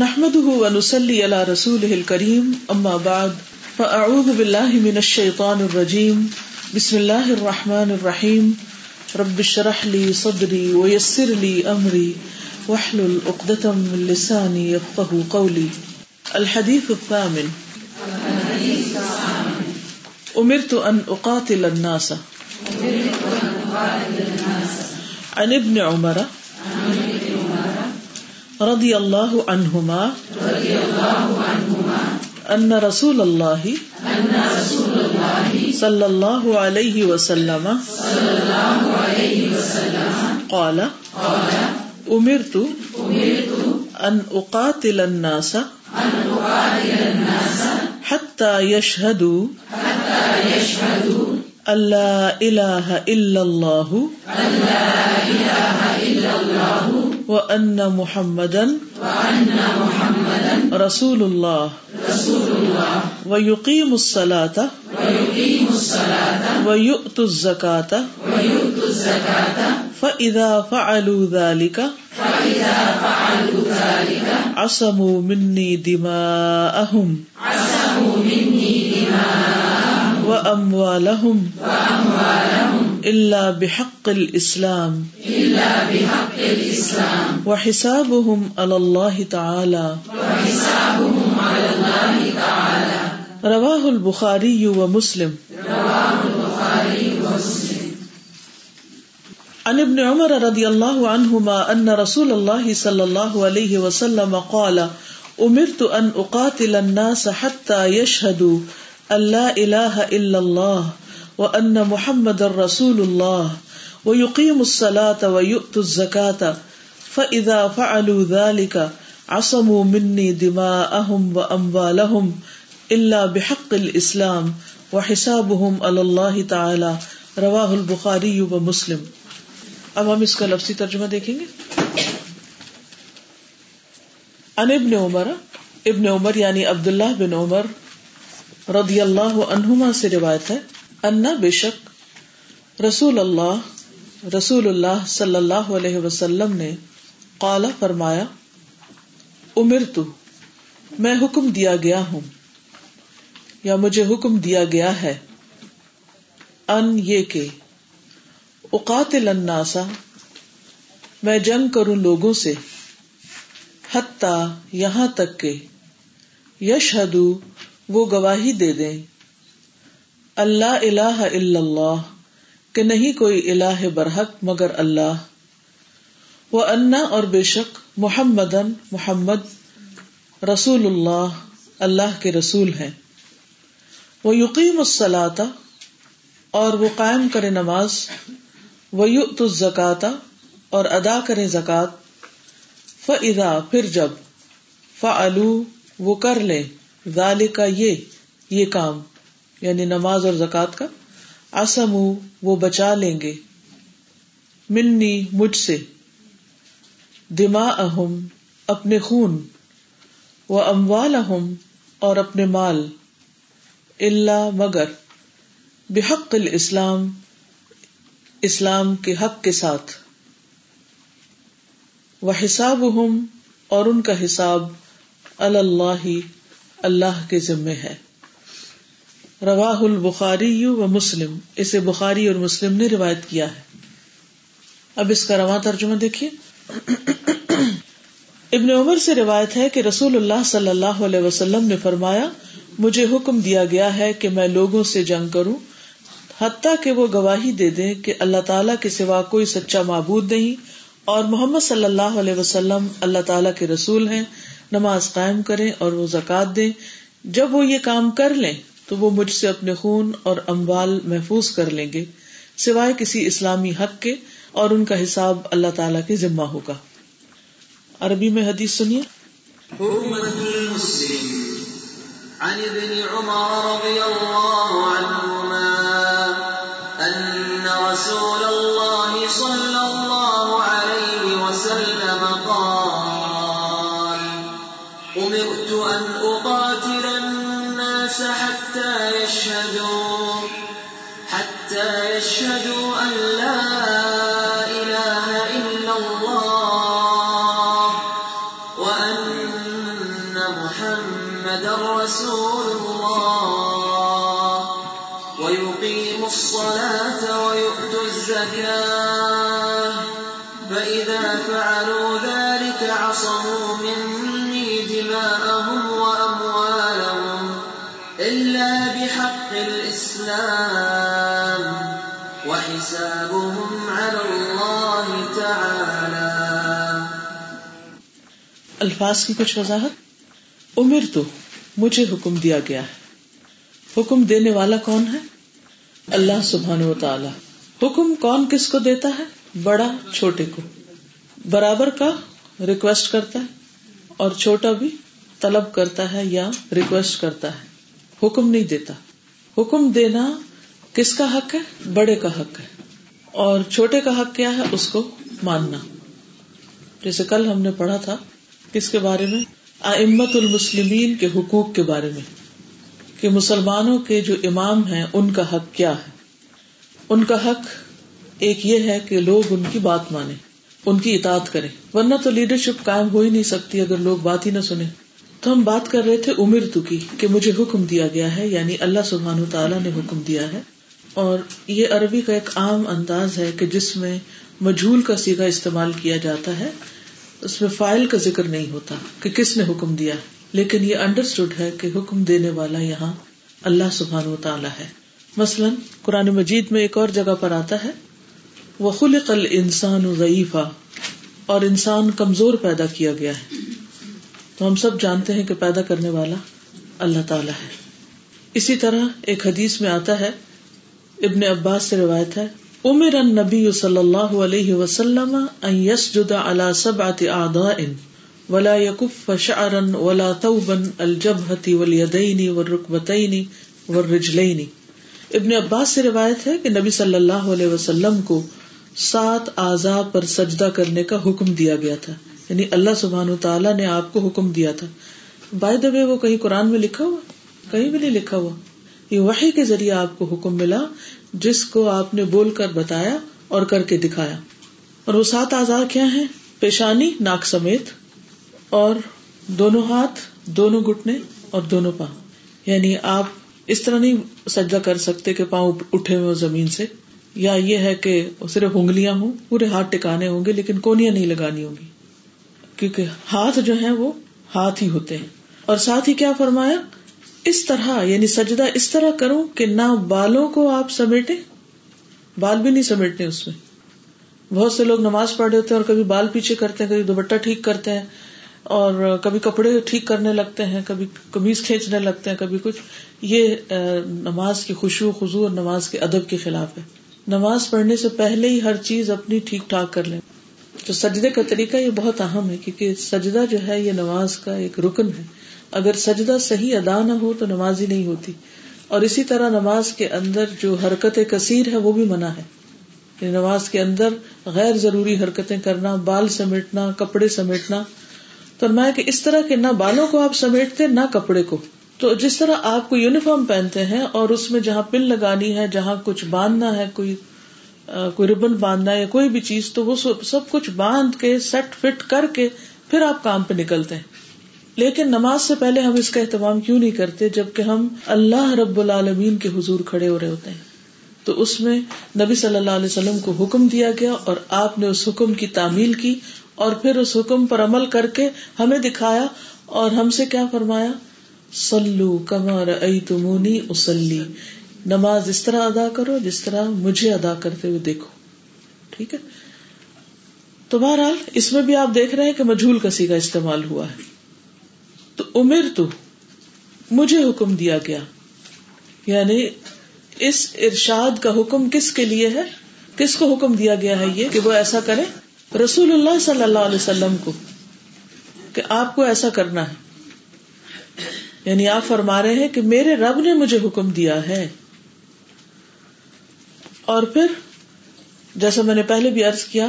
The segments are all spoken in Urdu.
نحمده ونسلي على رسوله الكريم، أما بعد، فأعوذ بالله من الشيطان الرجيم. بسم الله الرحمن الرحيم. رب اشرح لي صدري ويسر لي أمري، واحلل عقدة من لساني يفقه قولي. الحديث الثامن. أمرت أن أقاتل الناس. عن ابن عمر رضی اللہ عنہما ان رسول اللہ صلی اللہ علیہ وسلم قال امرت ان اقاتل الناس حتى يشهدوا اللہ الہ الا اللہ وان محمدا رسول اللہ و یقیم ويقيم الصلاة ويؤتوا الزكاة فإذا فعلوا ذلك عصموا مني دماءهم وأموالهم إلا بحق الإسلام. وحسابهم على الله تعالى. رواه البخاري ومسلم. عن ابن عمر رضي الله عنهما أن رسول الله صلى الله عليه وسلم قال امرت ان اقاتل الناس حتى يشهدوا اللہ الہ الا اللہ وان محمد رسول اللہ و یقیم ويقيم الصلاة ويؤتوا الزكاة فإذا فعلوا ذلك عصموا مني دماءهم وأموالهم إلا بحق الإسلام وحسابهم على الله تعالى رواہ البخاری و مسلم اب ہم اس کا لفظی ترجمہ دیکھیں گے۔ ان ابن عمر ابن عمر یعنی عبداللہ بن عمر رضی اللہ عنہما سے روایت ہے۔ انا بے شک رسول اللہ رسول اللہ صلی اللہ علیہ وسلم نے قالا فرمایا امر تو میں حکم دیا گیا ہوں، یا مجھے حکم دیا گیا ہے ان یہ کہ، اقاتل الناسا میں جنگ کروں لوگوں سے، حتی یہاں تک کہ یشہدو وہ گواہی دے دیں۔ اللہ الہ الا اللہ، کہ نہیں کوئی الہ برحق مگر اللہ۔ وہ انا اور بے شک محمد محمد رسول اللہ اللہ کے رسول ہیں۔ وہ یقین السلاتا اور وہ قائم کرے نماز۔ وہ یوت الزکاتا اور ادا کرے زکات فضا پھر جب فعلو وہ کر لیں۔ ذالک کا یہ یہ کام۔ یعنی نماز اور زکوٰۃ کا آسم وہ بچا لیں گے۔ منی مجھ سے۔ دما اہم اپنے خون۔ وہ اموال اہم اور اپنے مال۔ اللہ مگر، بحق الاسلام، اسلام کے حق کے ساتھ۔ وہ حساب اور ان کا حساب اللہ اللہ کے ذمے ہے۔ رواہ البخاری و مسلم۔ اسے بخاری اور مسلم نے روایت کیا ہے۔ اب اس کا رواں ترجمہ دیکھیے۔ ابن عمر سے روایت ہے کہ رسول اللہ صلی اللہ علیہ وسلم نے فرمایا، مجھے حکم دیا گیا ہے کہ میں لوگوں سے جنگ کروں، حتیٰ کہ وہ گواہی دے دیں کہ اللہ تعالیٰ کے سوا کوئی سچا معبود نہیں اور محمد صلی اللہ علیہ وسلم اللہ تعالیٰ کے رسول ہیں، نماز قائم کریں اور وہ زکات دیں۔ جب وہ یہ کام کر لیں تو وہ مجھ سے اپنے خون اور اموال محفوظ کر لیں گے، سوائے کسی اسلامی حق کے اور ان کا حساب اللہ تعالی کے ذمہ ہوگا۔ عربی میں حدیث سنیے۔ عن ابن عمر رضي الله عنهما أن رسول الله صلى الله عليه وسلم قال أمرت أن أقاتل الناس حتى يشهدوا حتى يشهدوا أن لا الفاظ کی کچھ وضاحت؟ امر تو مجھے حکم دیا گیا ہے۔ حکم دینے والا کون ہے؟ اللہ سبحان و تعالی حکم کون کس کو دیتا ہے؟ بڑا چھوٹے کو۔ برابر کا ریکویسٹ کرتا ہے اور چھوٹا بھی طلب کرتا ہے یا ریکویسٹ کرتا ہے۔ حکم نہیں دیتا۔ حکم دینا کس کا حق ہے؟ بڑے کا حق ہے۔ اور چھوٹے کا حق کیا ہے؟ اس کو ماننا۔ جیسے کل ہم نے پڑھا تھا کس کے بارے میں؟ امت المسلمین کے حقوق کے بارے میں۔ کہ مسلمانوں کے جو امام ہیں، ان کا حق کیا ہے؟ ان کا حق ایک یہ ہے کہ لوگ ان کی بات مانے ان کی اطاعت کرے ورنہ تو لیڈرشپ قائم ہو ہی نہیں سکتی اگر لوگ بات ہی نہ سنیں۔ تو ہم بات کر رہے تھے امر تو کی، کہ مجھے حکم دیا گیا ہے یعنی اللہ سبحان تعالیٰ نے حکم دیا ہے۔ اور یہ عربی کا ایک عام انداز ہے کہ جس میں مجھول کا سیگا استعمال کیا جاتا ہے۔ اس میں فائل کا ذکر نہیں ہوتا کہ کس نے حکم دیا، لیکن یہ انڈرسٹوڈ ہے کہ حکم دینے والا یہاں اللہ سبحان و تعالیٰ ہے۔ مثلاً، قرآن مجید میں ایک اور جگہ پر آتا ہے وہ خلق انسان ضعیفہ اور انسان کمزور پیدا کیا گیا ہے۔ تو ہم سب جانتے ہیں کہ پیدا کرنے والا اللہ تعالی ہے۔ اسی طرح ایک حدیث میں آتا ہے، ابن عباس سے روایت ہے امر النبی صلی اللہ علیہ وسلم ان يسجد على سبعة اعضاء ولا يكف شعرا ولا ثوبا الجبهة واليدين والركبتين والرجلين ابن عباس سے روایت ہے کہ نبی صلی اللہ علیہ وسلم کو سات اعضاء پر سجدہ کرنے کا حکم دیا گیا تھا۔ یعنی اللہ سبحانہ تعالیٰ نے آپ کو حکم دیا تھا۔ بائی دا وے وہ کہیں قرآن میں لکھا ہوا؟ کہیں بھی نہیں لکھا ہوا۔ یہ وحی کے ذریعے آپ کو حکم ملا، جس کو آپ نے بول کر بتایا اور کر کے دکھایا۔ اور وہ سات آزاد کیا ہیں؟ پیشانی، ناک سمیت، اور دونوں ہاتھ، دونوں گٹنے اور دونوں پاؤں۔ یعنی آپ اس طرح نہیں سجا کر سکتے کہ پاؤں اٹھے ہوئے زمین سے۔ یا یہ ہے کہ صرف انگلیاں ہوں، پورے ہاتھ ٹکانے ہوں گے، لیکن کونیاں نہیں لگانی ہوں گی۔ کیونکہ ہاتھ جو ہیں وہ ہاتھ ہی ہوتے ہیں۔ اور ساتھ ہی کیا فرمایا؟ اس طرح یعنی سجدہ اس طرح کروں کہ نہ بالوں کو آپ سمیٹے بال بھی نہیں سمیٹنے اس میں۔ بہت سے لوگ نماز پڑھ رہے اور کبھی بال پیچھے کرتے ہیں، کبھی دوپٹہ ٹھیک کرتے ہیں، اور کبھی کپڑے ٹھیک کرنے لگتے ہیں، کبھی کمیز کھینچنے لگتے ہیں، کبھی کچھ۔ یہ نماز کی خوشبو خزو اور نماز کے ادب کے خلاف ہے۔ نماز پڑھنے سے پہلے ہی ہر چیز اپنی ٹھیک ٹھاک کر لیں۔ تو سجدے کا طریقہ یہ بہت اہم ہے، کیونکہ سجدہ جو ہے یہ نماز کا ایک رکن ہے۔ اگر سجدہ صحیح ادا نہ ہو تو نماز ہی نہیں ہوتی۔ اور اسی طرح نماز کے اندر جو حرکت کثیر ہے وہ بھی منع ہے۔ یعنی نماز کے اندر غیر ضروری حرکتیں کرنا، بال سمیٹنا، کپڑے سمیٹنا۔ تو میں کہ اس طرح کے نہ بالوں کو آپ سمیٹتے، نہ کپڑے کو۔ تو جس طرح آپ کو یونیفارم پہنتے ہیں اور اس میں جہاں پن لگانی ہے، جہاں کچھ باندھنا ہے، کوئی کوئی ریبن باندھنا ہے یا کوئی بھی چیز، تو وہ سب کچھ باندھ کے سیٹ فٹ کر کے پھر آپ کام پہ نکلتے ہیں۔ لیکن نماز سے پہلے ہم اس کا اہتمام کیوں نہیں کرتے جبکہ ہم اللہ رب العالمین کے حضور کھڑے ہو رہے ہوتے ہیں؟ تو اس میں نبی صلی اللہ علیہ وسلم کو حکم دیا گیا اور آپ نے اس حکم کی تعمیل کی اور پھر اس حکم پر عمل کر کے ہمیں دکھایا اور ہم سے کیا فرمایا؟ سلو کمر ائی تمونی اسلی نماز اس طرح ادا کرو جس طرح مجھے ادا کرتے ہوئے دیکھو۔ ٹھیک ہے؟ تو بہرحال اس میں بھی آپ دیکھ رہے ہیں کہ مجھول کسی کا استعمال ہوا ہے۔ تو امر تو مجھے حکم دیا گیا۔ یعنی اس ارشاد کا حکم کس کے لیے ہے؟ کس کو حکم دیا گیا ہے یہ کہ وہ ایسا کرے؟ رسول اللہ صلی اللہ علیہ وسلم کو کہ آپ کو ایسا کرنا ہے۔ یعنی آپ فرما رہے ہیں کہ میرے رب نے مجھے حکم دیا ہے۔ اور پھر جیسا میں نے پہلے بھی ارض کیا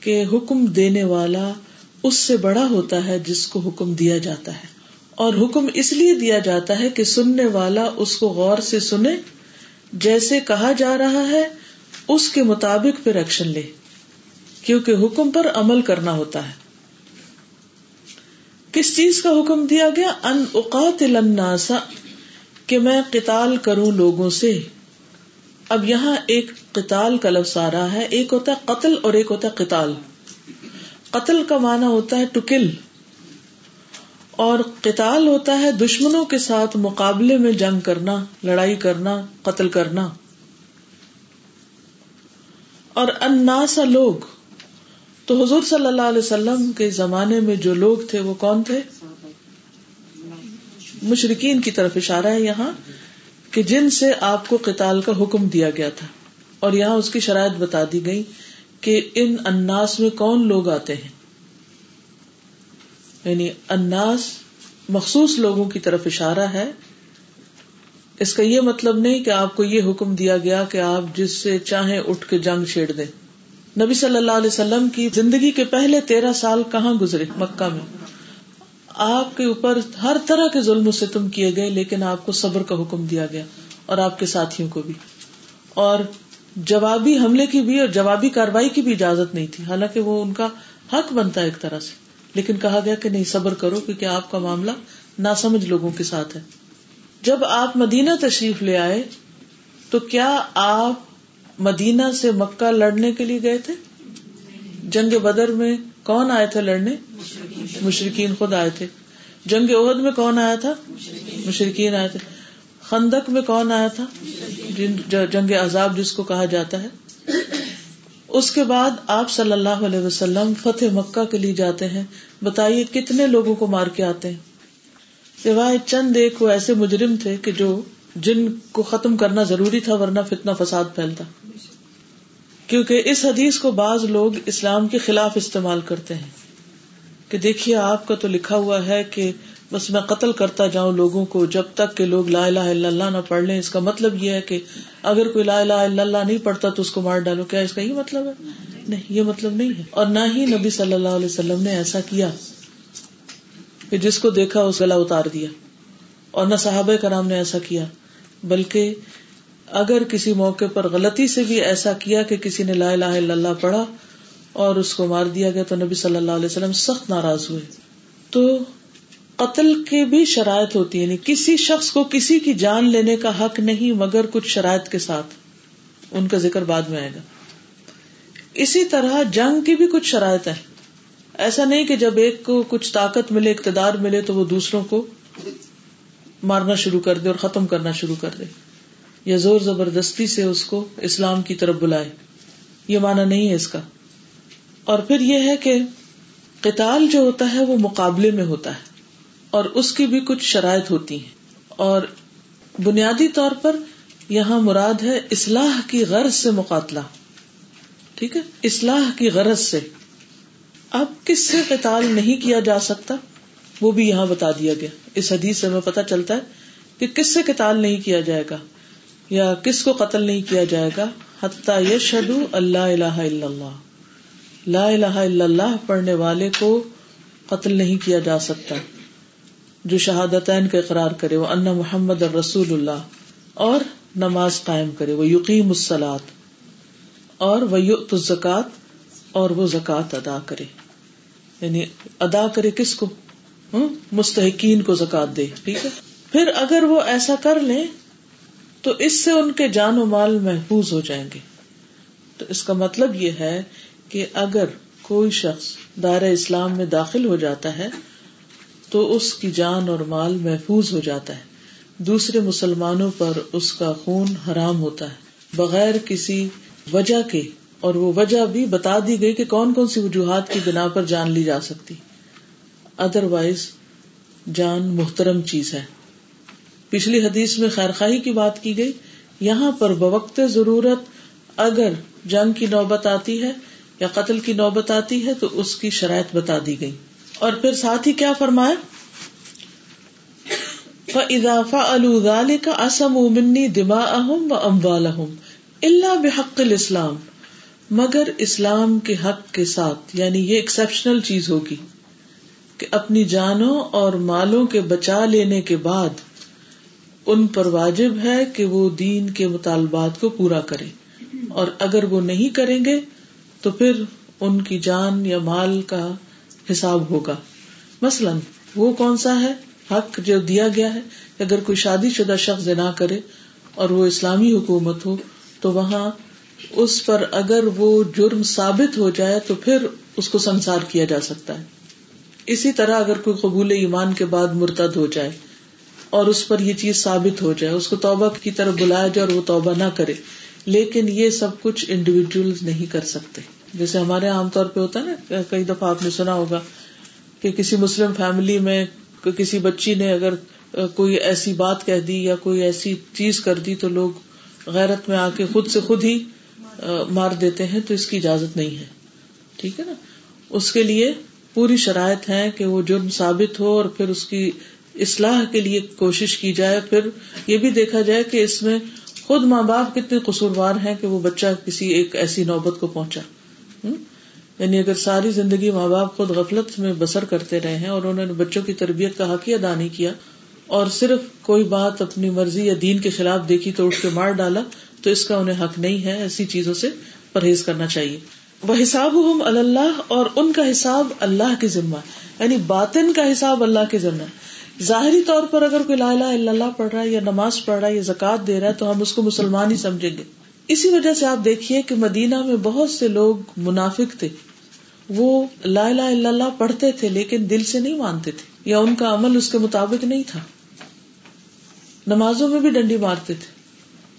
کہ حکم دینے والا اس سے بڑا ہوتا ہے جس کو حکم دیا جاتا ہے۔ اور حکم اس لیے دیا جاتا ہے کہ سننے والا اس کو غور سے سنے، جیسے کہا جا رہا ہے، اس کے مطابق پھر ایکشن لے۔ کیونکہ حکم پر عمل کرنا ہوتا ہے۔ کس چیز کا حکم دیا گیا؟ ان اقاتل الناس، کہ میں قتال کروں لوگوں سے۔ اب یہاں ایک قتال کا لفظ آ رہا ہے، ایک ہوتا ہے قتل اور ایک ہوتا ہے قتال۔ قتل کا معنی ہوتا ہے ٹو کل اور قتال ہوتا ہے دشمنوں کے ساتھ مقابلے میں جنگ کرنا، لڑائی کرنا، قتل کرنا۔ اور اناسا لوگ، تو حضور صلی اللہ علیہ وسلم کے زمانے میں جو لوگ تھے وہ کون تھے؟ مشرقین کی طرف اشارہ ہے یہاں کہ جن سے آپ کو قتال کا حکم دیا گیا تھا اور یہاں اس کی شرائط بتا دی گئی کہ ان اناس میں کون لوگ آتے ہیں؟ یعنی اناس مخصوص لوگوں کی طرف اشارہ ہے۔ اس کا یہ مطلب نہیں کہ آپ کو یہ حکم دیا گیا کہ آپ جس سے چاہیں اٹھ کے جنگ چھیڑ دیں۔ نبی صلی اللہ علیہ وسلم کی زندگی کے پہلے تیرہ سال کہاں گزرے؟ مکہ میں۔ آپ کے اوپر ہر طرح کے ظلم و ستم کیے گئے، لیکن آپ کو صبر کا حکم دیا گیا اور آپ کے ساتھیوں کو بھی۔ اور جوابی حملے کی بھی اور جوابی کاروائی کی بھی اجازت نہیں تھی۔ حالانکہ وہ ان کا حق بنتا ہے ایک طرح سے۔ لیکن کہا گیا کہ نہیں، صبر کرو کیونکہ آپ کا معاملہ نہ سمجھ لوگوں کے ساتھ ہے۔ جب آپ مدینہ تشریف لے آئے، تو کیا آپ مدینہ سے مکہ لڑنے کے لیے گئے تھے؟ جنگ بدر میں کون آئے تھے لڑنے؟ مشرقین خود آئے تھے۔ جنگ عہد میں کون آیا تھا؟ مشرقین آئے تھے۔ خندق میں کون آیا تھا؟ جنگ عذاب جس کو کہا جاتا ہے۔ اس کے بعد آپ صلی اللہ علیہ وسلم فتح مکہ کے لیے جاتے ہیں۔ بتائیے کتنے لوگوں کو مار کے آتے ہیں؟ روایت چند ایک وہ ایسے مجرم تھے کہ جو جن کو ختم کرنا ضروری تھا ورنہ فتنا فساد پھیلتا۔ کیونکہ اس حدیث کو بعض لوگ اسلام کے خلاف استعمال کرتے ہیں۔ کہ دیکھیے آپ کا تو لکھا ہوا ہے کہ بس میں قتل کرتا جاؤں لوگوں کو، جب تک کہ لوگ لا الہ الا اللہ نہ پڑھ لیں، اس کا مطلب یہ ہے کہ اگر کوئی لا الہ الا اللہ نہیں پڑھتا تو اس کو مار ڈالو۔ کیا اس کا یہ مطلب ہے؟ نہیں، یہ مطلب نہیں ہے۔ اور نہ ہی نبی صلی اللہ علیہ وسلم نے ایسا کیا کہ جس کو دیکھا، اس گلا اتار دیا۔ اور نہ صحابہ کرام نے ایسا کیا، بلکہ اگر کسی موقع پر غلطی سے بھی ایسا کیا کہ کسی نے لا الہ الا اللہ پڑھا اور اس کو مار دیا گیا تو نبی صلی اللہ علیہ وسلم سخت ناراض ہوئے۔ تو قتل کی بھی شرائط ہوتی ہے یعنی کسی شخص کو کسی کی جان لینے کا حق نہیں، مگر کچھ شرائط کے ساتھ۔ ان کا ذکر بعد میں آئے گا۔ اسی طرح جنگ کی بھی کچھ شرائط ہے ایسا نہیں کہ جب ایک کو کچھ طاقت ملے، اقتدار ملے، تو وہ دوسروں کو مارنا شروع کر دے اور ختم کرنا شروع کر دے۔ یا زور زبردستی سے اس کو اسلام کی طرف بلائے۔ یہ مانا نہیں ہے اس کا۔ اور پھر یہ ہے کہ قتال جو ہوتا ہے، وہ مقابلے میں ہوتا ہے۔ اور اس کی بھی کچھ شرائط ہوتی ہیں۔ اور بنیادی طور پر یہاں مراد ہے اصلاح کی غرض سے مقاتلہ۔ ٹھیک ہے؟ اصلاح کی غرض سے۔ اب کس سے قتال نہیں کیا جا سکتا؟ وہ بھی یہاں بتا دیا گیا۔ اس حدیث سے ہمیں پتا چلتا ہے کہ کس سے قتال نہیں کیا جائے گا یا کس کو قتل نہیں کیا جائے گا۔ حتیٰ یشہدو اللہ الہ الا اللہ۔ لا الہ الا اللہ پڑھنے والے کو قتل نہیں کیا جا سکتا۔ جو شہادتین کا اقرار کرے، وہ ان محمد رسول اللہ، اور نماز قائم کرے، وہ یقین مسلات اور وہ زکات اور وہ زکات ادا کرے۔ یعنی ادا کرے کس کو؟ مستحقین کو زکات دے، ٹھیک ہے؟ پھر اگر وہ ایسا کر لیں، تو اس سے ان کے جان و مال محفوظ ہو جائیں گے۔ تو اس کا مطلب یہ ہے کہ اگر کوئی شخص دائرہ اسلام میں داخل ہو جاتا ہے تو اس کی جان اور مال محفوظ ہو جاتا ہے۔ دوسرے مسلمانوں پر اس کا خون حرام ہوتا ہے۔ بغیر کسی وجہ کے، اور وہ وجہ بھی بتا دی گئی کہ کون کون سی وجوہات کی بنا پر جان لی جا سکتی۔ ادر وائز جان محترم چیز ہے۔ پچھلی حدیث میں خیر خواہی کی بات کی گئی۔ یہاں پر بوقت ضرورت اگر جنگ کی نوبت آتی ہے یا قتل کی نوبت آتی ہے تو اس کی شرائط بتا دی گئی۔ اور پھر ساتھ ہی کیا فرمایا؟ اضافہ الودال کا اسم امنی دما اہم و اموال اللہ بحق الاسلام مگر اسلام کے حق کے ساتھ یعنی یہ ایکسپشنل چیز ہوگی کہ اپنی جانوں اور مالوں کے بچا لینے کے بعد ان پر واجب ہے کہ وہ دین کے مطالبات کو پورا کرے اور اگر وہ نہیں کریں گے تو پھر ان کی جان یا مال کا حساب ہوگا۔ مثلاً وہ کون سا ہے؟ حق جو دیا گیا ہے۔ اگر کوئی شادی شدہ شخص نہ کرے اور وہ اسلامی حکومت ہو، تو وہاں اس پر اگر وہ جرم ثابت ہو جائے، تو پھر اس کو سنسار کیا جا سکتا ہے۔ اسی طرح اگر کوئی قبول ایمان کے بعد مرتد ہو جائے اور اس پر یہ چیز ثابت ہو جائے، اس کو توبہ کی طرف بلایا جائے اور وہ توبہ نہ کرے، لیکن یہ سب کچھ انڈیویجل نہیں کر سکتے۔ جیسے ہمارے عام طور پہ ہوتا ہے نا، کئی دفعہ آپ نے سنا ہوگا کہ کسی مسلم فیملی میں کسی بچی نے اگر کوئی ایسی بات کہہ دی یا کوئی ایسی چیز کر دی تو لوگ غیرت میں آ کے خود سے خود ہی مار دیتے ہیں، تو اس کی اجازت نہیں ہے۔ ٹھیک ہے نا؟ اس کے لیے پوری شرائط ہے کہ وہ جرم ثابت ہو اور پھر اس کی اصلاح کے لیے کوشش کی جائے۔ پھر یہ بھی دیکھا جائے کہ اس میں خود ماں باپ کتنے قصوروار ہیں کہ وہ بچہ کسی ایک ایسی نوبت کو پہنچا۔ یعنی اگر ساری زندگی ماں باپ خود غفلت میں بسر کرتے رہے ہیں اور انہوں نے بچوں کی تربیت کا حق ہی ادا نہیں کیا اور صرف کوئی بات اپنی مرضی یا دین کے خلاف دیکھی تو اٹھ کے مار ڈالا، تو اس کا انہیں حق نہیں ہے۔ ایسی چیزوں سے پرہیز کرنا چاہیے۔ وہ حساب اللہ اور ان کا حساب اللہ کے ذمہ۔ یعنی باطن کا حساب اللہ کے ذمہ۔ ظاہری طور پر اگر کوئی لا الہ الا اللہ پڑھ رہا ہے یا نماز پڑھ رہا ہے یا زکات دے رہا ہے تو ہم اس کو مسلمان ہی سمجھیں گے۔ اسی وجہ سے آپ دیکھیے کہ مدینہ میں بہت سے لوگ منافق تھے۔ وہ لا الہ الا اللہ پڑھتے تھے لیکن دل سے نہیں مانتے تھے یا ان کا عمل اس کے مطابق نہیں تھا۔ نمازوں میں بھی ڈنڈی مارتے تھے۔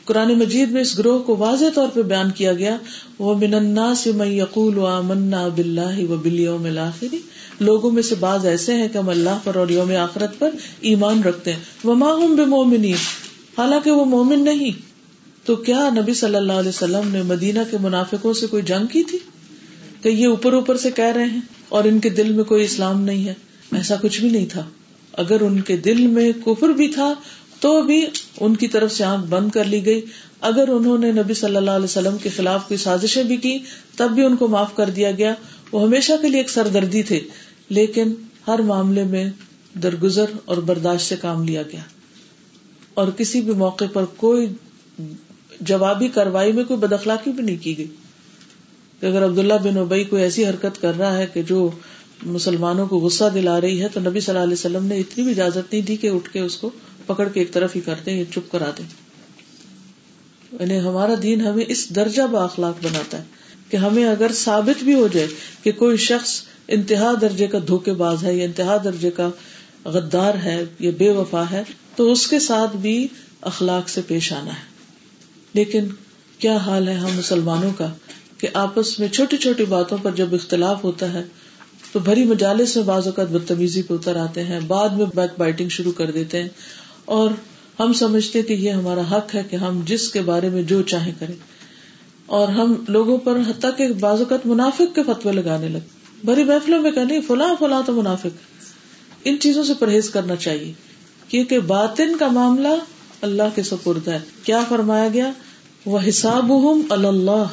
قرآن مجید میں اس گروہ کو واضح طور پہ بیان کیا گیا، وہ مننا سے یقول و منا و بلیوم الآخری لوگوں میں سے بعض ایسے ہیں کہ ہم اللہ پر اور یوم آخرت پر ایمان رکھتے ہیں۔ وہ ماں بے مومنی حالانکہ وہ مومن نہیں۔ تو کیا نبی صلی اللہ علیہ وسلم نے مدینہ کے منافقوں سے کوئی جنگ کی تھی؟ کہ یہ اوپر اوپر سے کہہ رہے ہیں اور ان کے دل میں کوئی اسلام نہیں ہے؟ ایسا کچھ بھی نہیں تھا۔ اگر ان کے دل میں کفر بھی تھا، تو بھی ان کی طرف سے آنکھ بند کر لی گئی۔ اگر انہوں نے نبی صلی اللہ علیہ وسلم کے خلاف کوئی سازشیں بھی کی، تب بھی ان کو معاف کر دیا گیا۔ وہ ہمیشہ کے لیے ایک سردردی تھے، لیکن ہر معاملے میں درگزر اور برداشت سے کام لیا گیا۔ اور کسی بھی موقع پر کوئی جوابی کاروائی میں کوئی بدخلاقی بھی نہیں کی گئی۔ کہ اگر عبداللہ بن اوبئی کوئی ایسی حرکت کر رہا ہے کہ جو مسلمانوں کو غصہ دلا رہی ہے، تو نبی صلی اللہ علیہ وسلم نے اتنی بھی اجازت نہیں دی کہ اٹھ کے اس کو پکڑ کے ایک طرف ہی کرتے یا چپ کرا دیں۔ یعنی ہمارا دین ہمیں اس درجہ باخلاق بناتا ہے کہ ہمیں اگر ثابت بھی ہو جائے کہ کوئی شخص انتہا درجے کا دھوکے باز ہے یا انتہا درجے کا غدار ہے یا بے وفا ہے، تو اس کے ساتھ بھی اخلاق سے پیش آنا ہے۔ لیکن کیا حال ہے ہم مسلمانوں کا کہ آپس میں چھوٹی چھوٹی باتوں پر جب اختلاف ہوتا ہے تو بھری مجالس میں بعض اوقات بدتمیزی پہ اتر آتے ہیں، بعد میں بیک بائٹنگ شروع کر دیتے ہیں اور ہم سمجھتے کہ یہ ہمارا حق ہے کہ ہم جس کے بارے میں جو چاہیں کریں۔ اور ہم لوگوں پر حتیٰ کہ بعض اوقات منافق کے فتوے لگانے لگے بڑی محفلوں میں کہنے فلاں فلاں تو منافق۔ ان چیزوں سے پرہیز کرنا چاہیے۔ کیونکہ باطن کا معاملہ اللہ کے سپرد ہے۔ کیا فرمایا گیا؟ وہ حساب اللہ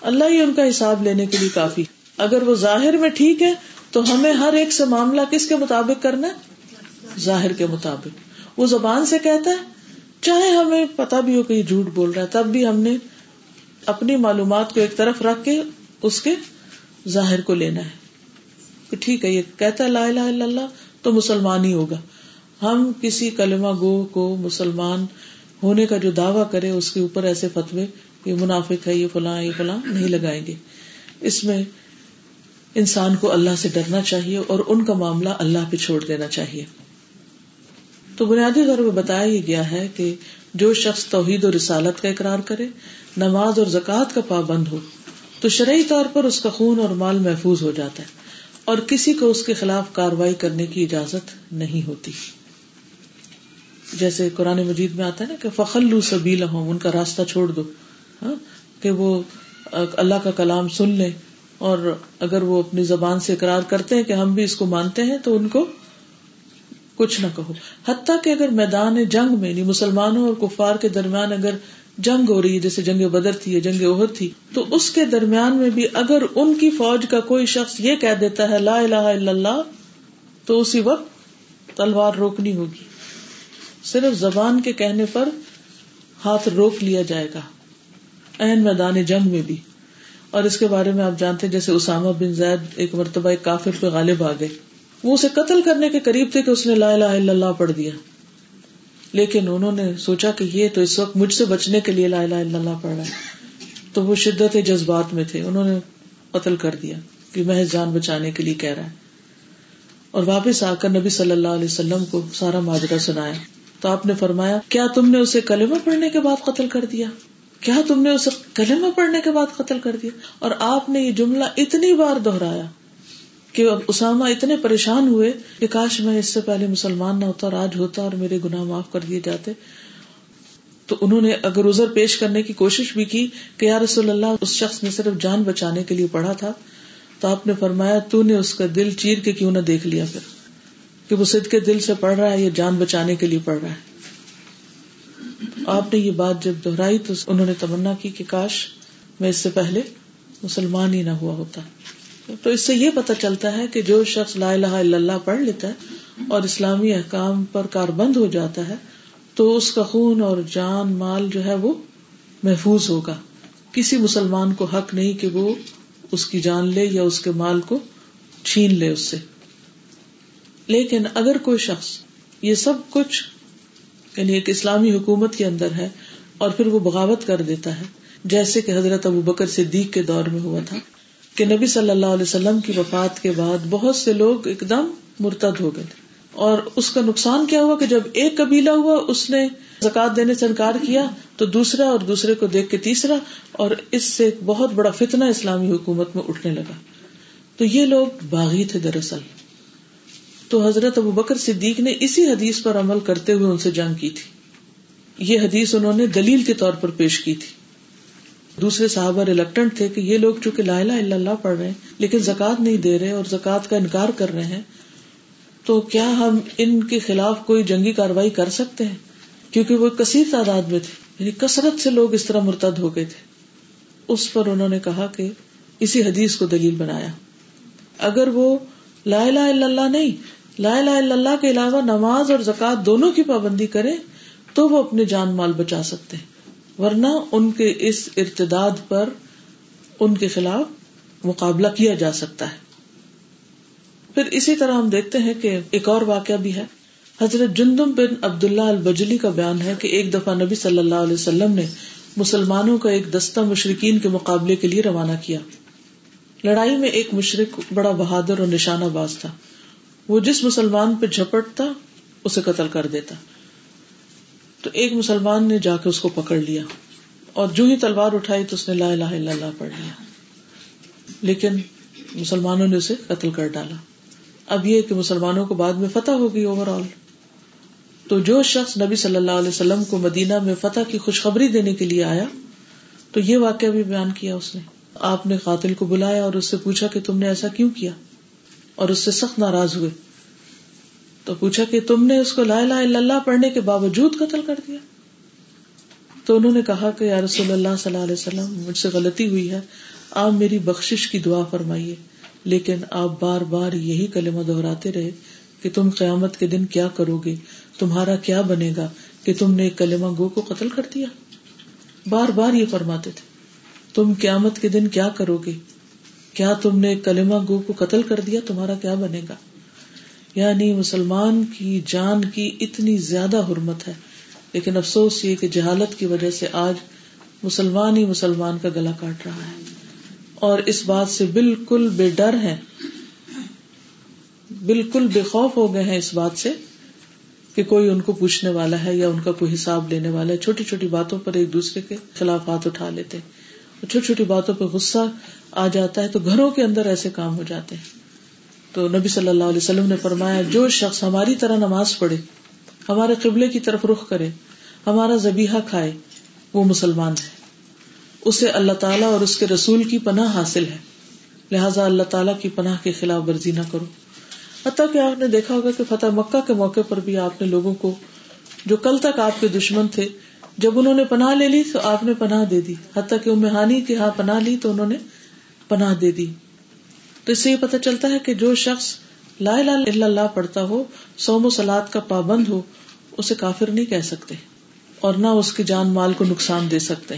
اللہ ہی ان کا حساب لینے کے لیے کافی۔ اگر وہ ظاہر میں ٹھیک ہے، تو ہمیں ہر ایک سے معاملہ کس کے مطابق کرنا ہے؟ ظاہر کے مطابق۔ وہ زبان سے کہتا ہے، چاہے ہمیں پتا بھی ہو کہ یہ جھوٹ بول رہا ہے، تب بھی ہم نے اپنی معلومات کو ایک طرف رکھ کے اس کے ظاہر کو لینا ہے۔ کہ ٹھیک ہے، یہ کہتا ہے لا الہ الا اللہ، تو مسلمان ہی ہوگا۔ ہم کسی کلمہ گو کو مسلمان ہونے کا جو دعوی کرے اس کے اوپر ایسے فتوے یہ منافق ہے، یہ فلاں یہ فلاں نہیں لگائیں گے۔ اس میں انسان کو اللہ سے ڈرنا چاہیے اور ان کا معاملہ اللہ پہ چھوڑ دینا چاہیے۔ تو بنیادی طور پہ بتایا یہ گیا ہے کہ جو شخص توحید اور رسالت کا اقرار کرے، نماز اور زکوٰۃ کا پابند ہو، تو شرعی طور پر اس کا خون اور مال محفوظ ہو جاتا ہے اور کسی کو اس کے خلاف کاروائی کرنے کی اجازت نہیں ہوتی۔ جیسے قرآن مجید میں آتا ہے نا کہ فخلو سبیل ہوں ان کا راستہ چھوڑ دو ہاں کہ وہ اللہ کا کلام سن لیں۔ اور اگر وہ اپنی زبان سے اقرار کرتے ہیں کہ ہم بھی اس کو مانتے ہیں، تو ان کو کچھ نہ کہو۔ حتیٰ کہ اگر میدان جنگ میں یعنی مسلمانوں اور کفار کے درمیان اگر جنگ ہو رہی ہے، جیسے جنگ بدر تھی یا جنگ عہد تھی، تو اس کے درمیان میں بھی اگر ان کی فوج کا کوئی شخص یہ کہہ دیتا ہے لا الہ الا اللہ، تو اسی وقت تلوار روکنی ہوگی۔ صرف زبان کے کہنے پر ہاتھ روک لیا جائے گا این میدان جنگ میں بھی۔ اور اس کے بارے میں آپ جانتے جیسے اسامہ بن زید ایک مرتبہ ایک کافر پہ غالب آ گئے۔ وہ اسے قتل کرنے کے قریب تھے کہ اس نے لا الہ الا اللہ پڑھ دیا۔ لیکن انہوں نے سوچا کہ یہ تو اس وقت مجھ سے بچنے کے لیے لا الہ الا اللہ پڑھ رہا ہے۔ تو وہ شدت جذبات میں تھے۔ انہوں نے قتل کر دیا کہ محض جان بچانے کے لیے کہہ رہا ہے۔ اور واپس آ کر نبی صلی اللہ علیہ وسلم کو سارا ماجرا سنایا۔ تو آپ نے فرمایا، کیا تم نے اسے کلمہ پڑھنے کے بعد قتل کر دیا؟ کیا تم نے اسے کلمہ پڑھنے کے بعد قتل کر دیا؟ اور آپ نے یہ جملہ اتنی بار دہرایا کہ اسامہ اتنے پریشان ہوئے کہ کاش میں اس سے پہلے مسلمان نہ ہوتا اور آج ہوتا اور میرے گناہ معاف کر دیے جاتے۔ تو انہوں نے اگر ازر پیش کرنے کی کوشش بھی کی کہ یا رسول اللہ، اس شخص نے صرف جان بچانے کے لیے پڑھا تھا، تو آپ نے فرمایا، تو نے اس کا دل چیر کے کیوں نہ دیکھ لیا پھر؟ کہ وہ سد کے دل سے پڑھ رہا ہے یا جان بچانے کے لیے پڑھ رہا ہے؟ آپ نے یہ بات جب دہرائی تو انہوں نے تمنا کی کہ کاش میں اس سے پہلے مسلمان ہی نہ ہوا ہوتا۔ تو اس سے یہ پتا چلتا ہے کہ جو شخص لا الہ الا اللہ پڑھ لیتا ہے اور اسلامی احکام پر کار بند ہو جاتا ہے تو اس کا خون اور جان مال جو ہے وہ محفوظ ہوگا۔ کسی مسلمان کو حق نہیں کہ وہ اس کی جان لے یا اس کے مال کو چھین لے اس سے۔ لیکن اگر کوئی شخص یہ سب کچھ یعنی ایک اسلامی حکومت کے اندر ہے اور پھر وہ بغاوت کر دیتا ہے، جیسے کہ حضرت ابو بکر صدیق کے دور میں ہوا تھا، کہ نبی صلی اللہ علیہ وسلم کی وفات کے بعد بہت سے لوگ ایک دم مرتد ہو گئے۔ تھے اور اس کا نقصان کیا ہوا کہ جب ایک قبیلہ ہوا، اس نے زکات دینے سے انکار کیا، تو دوسرا اور دوسرے کو دیکھ کے تیسرا، اور اس سے ایک بہت بڑا فتنا اسلامی حکومت میں اٹھنے لگا۔ تو یہ لوگ باغی تھے دراصل۔ تو حضرت ابو بکر صدیق نے اسی حدیث پر عمل کرتے ہوئے ان سے جنگ کی تھی۔ یہ حدیث انہوں نے دلیل کے طور پر پیش کی تھی۔ دوسرے صحابہ ریلیکٹنٹ تھے کہ یہ لوگ چونکہ لا الہ الا اللہ پڑھ رہے ہیں، لیکن زکات نہیں دے رہے اور زکات کا انکار کر رہے ہیں، تو کیا ہم ان کے خلاف کوئی جنگی کاروائی کر سکتے ہیں؟ کیونکہ وہ کثیر تعداد میں تھے یعنی کثرت سے لوگ اس طرح مرتد ہو گئے تھے۔ اس پر انہوں نے کہا کہ اسی حدیث کو دلیل بنایا۔ اگر وہ لا الہ الا اللہ نہیں لا الہ الا اللہ کے علاوہ نماز اور زکات دونوں کی پابندی کرے تو وہ اپنے جان مال بچا سکتے ہیں۔ ورنہ ان کے اس ارتداد پر ان کے خلاف مقابلہ کیا جا سکتا ہے۔ پھر اسی طرح ہم دیکھتے ہیں کہ ایک اور واقعہ بھی ہے۔ حضرت جندم بن عبد اللہ البجلی کا بیان ہے کہ ایک دفعہ نبی صلی اللہ علیہ وسلم نے مسلمانوں کا ایک دستہ مشرقین کے مقابلے کے لیے روانہ کیا۔ لڑائی میں ایک مشرق بڑا بہادر اور نشانہ باز تھا۔ وہ جس مسلمان پہ جھپٹتا، اسے قتل کر دیتا۔ تو ایک مسلمان نے جا کے اس کو پکڑ لیا۔ اور جو ہی تلوار اٹھائی تو اس نے لا الہ الا اللہ پڑھ لیا۔ لیکن مسلمانوں نے اسے قتل کر ڈالا۔ اب یہ کہ مسلمانوں کو بعد میں فتح ہوگی اوور آل تو جو شخص نبی صلی اللہ علیہ وسلم کو مدینہ میں فتح کی خوشخبری دینے کے لیے آیا، تو یہ واقعہ بھی بیان کیا اس نے۔ آپ نے قاتل کو بلایا اور اس سے پوچھا کہ تم نے ایسا کیوں کیا؟ اور اس سے سخت ناراض ہوئے۔ تو پوچھا کہ تم نے اس کو لا الہ الا اللہ پڑھنے کے باوجود قتل کر دیا؟ تو انہوں نے کہا کہ یا رسول اللہ صلی اللہ علیہ وسلم، مجھ سے غلطی ہوئی ہے۔ آپ میری بخش کی دعا فرمائیے، لیکن آپ بار بار یہی کلمہ دہراتے رہے کہ تم قیامت کے دن کیا کرو گے؟ تمہارا کیا بنے گا کہ تم نے کلمہ گو کو قتل کر دیا؟ بار بار یہ فرماتے تھے۔ تم قیامت کے دن کیا کرو گے؟ کیا تم نے کلمہ گو کو قتل کر دیا؟ تمہارا کیا بنے گا؟ یعنی مسلمان کی جان کی اتنی زیادہ حرمت ہے۔ لیکن افسوس یہ کہ جہالت کی وجہ سے آج مسلمان ہی مسلمان کا گلا کاٹ رہا ہے۔ اور اس بات سے بالکل بے ڈر ہے بالکل بے خوف ہو گئے ہیں اس بات سے کہ کوئی ان کو پوچھنے والا ہے یا ان کا کوئی حساب لینے والا ہے۔ چھوٹی چھوٹی باتوں پر ایک دوسرے کے خلاف ہاتھ اٹھا لیتے۔ چھوٹی چھوٹی باتوں پہ غصہ آ جاتا ہے تو گھروں کے اندر ایسے کام ہو جاتے ہیں۔ تو نبی صلی اللہ علیہ وسلم نے فرمایا، جو شخص ہماری طرح نماز پڑھے، ہمارے قبلے کی طرف رخ کرے، ہمارا زبیحہ کھائے، وہ مسلمان ہے۔ اسے اللہ تعالیٰ اور اس کے رسول کی پناہ حاصل ہے۔ لہٰذا اللہ تعالیٰ کی پناہ کے خلاف ورزی نہ کرو۔ حتیٰ کہ آپ نے دیکھا ہوگا کہ فتح مکہ کے موقع پر بھی آپ نے لوگوں کو، جو کل تک آپ کے دشمن تھے جب انہوں نے پناہ لے لی تو آپ نے پناہ دے دی۔ حتیٰ کہ امہانی کے ہاں پناہ لی تو انہوں نے پناہ دے دی۔ تو اس سے یہ پتا چلتا ہے کہ جو شخص لا الہ الا اللہ پڑھتا ہو سوم و سلاد کا پابند ہو، اسے کافر نہیں کہہ سکتے اور نہ اس کے جان مال کو نقصان دے سکتے۔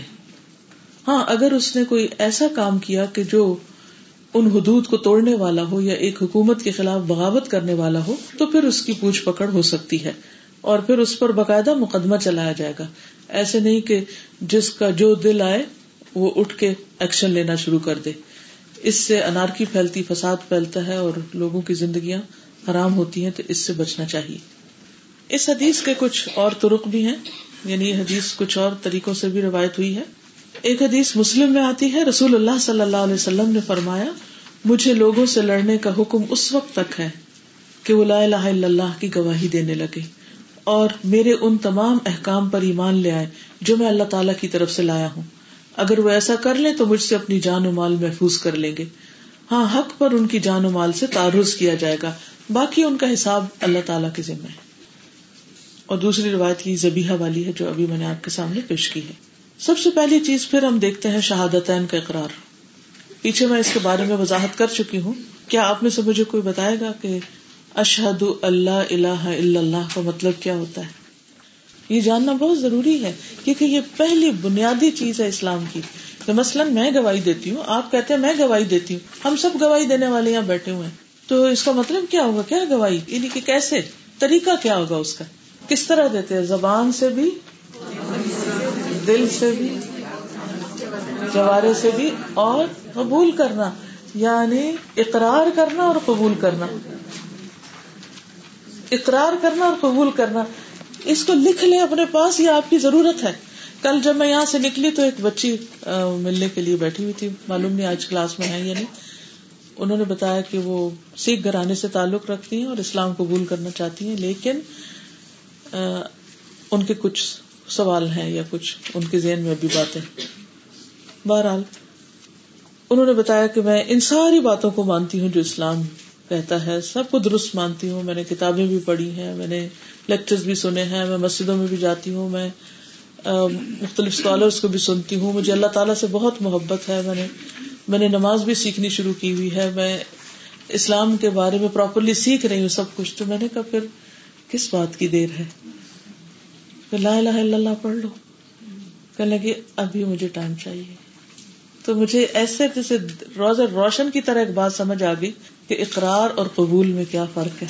ہاں اگر اس نے کوئی ایسا کام کیا کہ جو ان حدود کو توڑنے والا ہو یا ایک حکومت کے خلاف بغاوت کرنے والا ہو، تو پھر اس کی پوچھ پکڑ ہو سکتی ہے اور پھر اس پر باقاعدہ مقدمہ چلایا جائے گا۔ ایسے نہیں کہ جس کا جو دل آئے وہ اٹھ کے ایکشن لینا شروع کر دے۔ اس سے انارکی پھیلتی، فساد پھیلتا ہے اور لوگوں کی زندگیاں حرام ہوتی ہیں تو اس سے بچنا چاہیے۔ اس حدیث کے کچھ اور ترک بھی ہیں یعنی یہ حدیث کچھ اور طریقوں سے بھی روایت ہوئی ہے۔ ایک حدیث مسلم میں آتی ہے، رسول اللہ صلی اللہ علیہ وسلم نے فرمایا، مجھے لوگوں سے لڑنے کا حکم اس وقت تک ہے کہ وہ لا الہ الا اللہ کی گواہی دینے لگے۔ اور میرے ان تمام احکام پر ایمان لے آئے جو میں اللہ تعالی کی طرف سے لایا ہوں۔ اگر وہ ایسا کر لیں تو مجھ سے اپنی جان و مال محفوظ کر لیں گے۔ ہاں حق پر ان کی جان و مال سے تعرض کیا جائے گا۔ باقی ان کا حساب اللہ تعالیٰ کے ذمہ ہے۔ اور دوسری روایت کی زبیحہ والی ہے جو ابھی میں نے آپ کے سامنے پیش کی ہے۔ سب سے پہلی چیز پھر ہم دیکھتے ہیں شہادتین کا اقرار۔ پیچھے میں اس کے بارے میں وضاحت کر چکی ہوں۔ کیا آپ میں سے مجھے کوئی بتائے گا کہ اشہد اللہ اللہ اللہ کا مطلب کیا ہوتا ہے؟ یہ جاننا بہت ضروری ہے کیونکہ یہ پہلی بنیادی چیز ہے اسلام کی۔ مثلاً میں گواہی دیتی ہوں، آپ کہتے ہیں میں گواہی دیتی ہوں، ہم سب گواہی دینے والے یہاں بیٹھے ہوئے ہیں۔ تو اس کا مطلب کیا ہوگا؟ کیا گواہی؟ یعنی کہ کیسے؟ طریقہ کیا ہوگا اس کا؟ کس طرح دیتے ہیں؟ زبان سے بھی، دل سے بھی، جوارے سے بھی، اور قبول کرنا یعنی اقرار کرنا اور قبول کرنا۔ اقرار کرنا اور قبول کرنا۔ اس کو لکھ لیں اپنے پاس، یہ آپ کی ضرورت ہے۔ کل جب میں یہاں سے نکلی تو ایک بچی ملنے کے لیے بیٹھی ہوئی تھی۔ معلوم نہیں آج کلاس میں ہے یا نہیں۔ انہوں نے بتایا کہ وہ سکھ گھرانے سے تعلق رکھتی ہیں اور اسلام قبول کرنا چاہتی ہیں، لیکن ان کے کچھ سوال ہیں یا کچھ ان کے ذہن میں بھی باتیں۔ بہرحال، انہوں نے بتایا کہ میں ان ساری باتوں کو مانتی ہوں جو اسلام کہتا ہے، سب کو درست مانتی ہوں، میں نے کتابیں بھی پڑھی ہیں، میں نے لیکچر بھی سنے ہیں، میں مسجدوں میں بھی جاتی ہوں، میں مختلف اسکالرس کو بھی سنتی ہوں۔ مجھے اللہ تعالیٰ سے بہت محبت ہے، میں نے میں نے نماز بھی سیکھنی شروع کی ہوئی ہے، میں اسلام کے بارے میں پراپرلی سیکھ رہی ہوں سب کچھ۔ تو میں نے کہا، پھر کس بات کی دیر ہے؟ لا الہ الا اللہ پڑھ لو۔ کہنے لگی، ابھی مجھے ٹائم چاہیے۔ تو مجھے ایسے جیسے روز روشن کی طرح ایک بات سمجھ آ گئی۔ کہ اقرار اور قبول میں کیا فرق ہے؟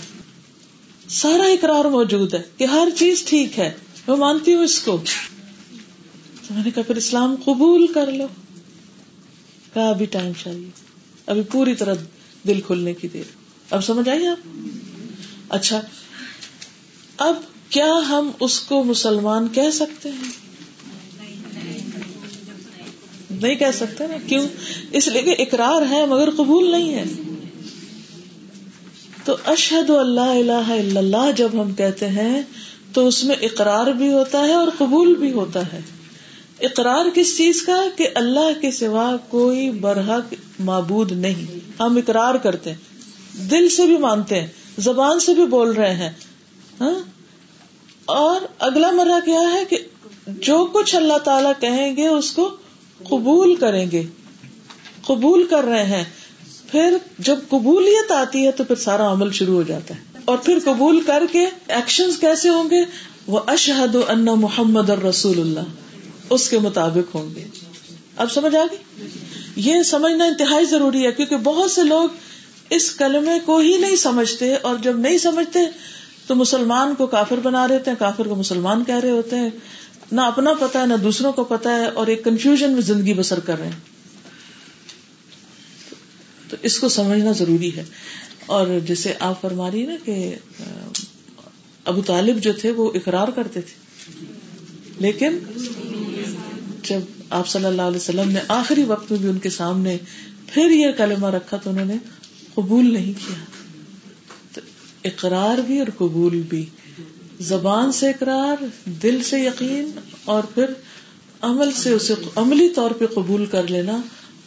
سارا اقرار موجود ہے کہ ہر چیز ٹھیک ہے، میں مانتی ہوں اس کو۔ تو میں نے کہا، پھر اسلام قبول کر لو۔ کہا، ابھی ٹائم چاہیے۔ ابھی پوری طرح دل کھلنے کی دیر۔ اب سمجھ آئیے آپ؟ اچھا اب کیا ہم اس کو مسلمان کہہ سکتے ہیں؟ نہیں کہہ سکتے نا، کیوں؟ اس لیے کہ اقرار ہے مگر قبول نہیں ہے۔ تو اشہد اللہ الہ الا اللہ جب ہم کہتے ہیں، تو اس میں اقرار بھی ہوتا ہے اور قبول بھی ہوتا ہے۔ اقرار کس چیز کا؟ کہ اللہ کے سوا کوئی برحق معبود نہیں۔ ہم اقرار کرتے ہیں۔ دل سے بھی مانتے ہیں۔ زبان سے بھی بول رہے ہیں۔ ہاں؟ اور اگلا مرحلہ کیا ہے کہ جو کچھ اللہ تعالی کہیں گے، اس کو قبول کریں گے۔ قبول کر رہے ہیں۔ پھر جب قبولیت آتی ہے تو پھر سارا عمل شروع ہو جاتا ہے۔ اور پھر قبول کر کے ایکشن کیسے ہوں گے؟ وہ اشہد ان محمد اور رسول اللہ اس کے مطابق ہوں گے۔ اب سمجھ آ گئی؟ یہ سمجھنا انتہائی ضروری ہے، کیونکہ بہت سے لوگ اس کلمے کو ہی نہیں سمجھتے، اور جب نہیں سمجھتے تو مسلمان کو کافر بنا رہے ہوتے ہیں، کافر کو مسلمان کہہ رہے ہوتے ہیں۔ نہ اپنا پتا ہے، نہ دوسروں کو پتا ہے، اور ایک کنفیوژن میں زندگی بسر کر رہے ہیں۔ تو اس کو سمجھنا ضروری ہے۔ اور جیسے آپ فرما رہی نا کہ ابو طالب جو تھے وہ اقرار کرتے تھے۔ لیکن جب آپ صلی اللہ علیہ وسلم نے آخری وقت میں بھی ان کے سامنے پھر یہ کلمہ رکھا تو انہوں نے قبول نہیں کیا۔ اقرار بھی اور قبول بھی۔ زبان سے اقرار، دل سے یقین اور پھر عمل سے اسے عملی طور پہ قبول کر لینا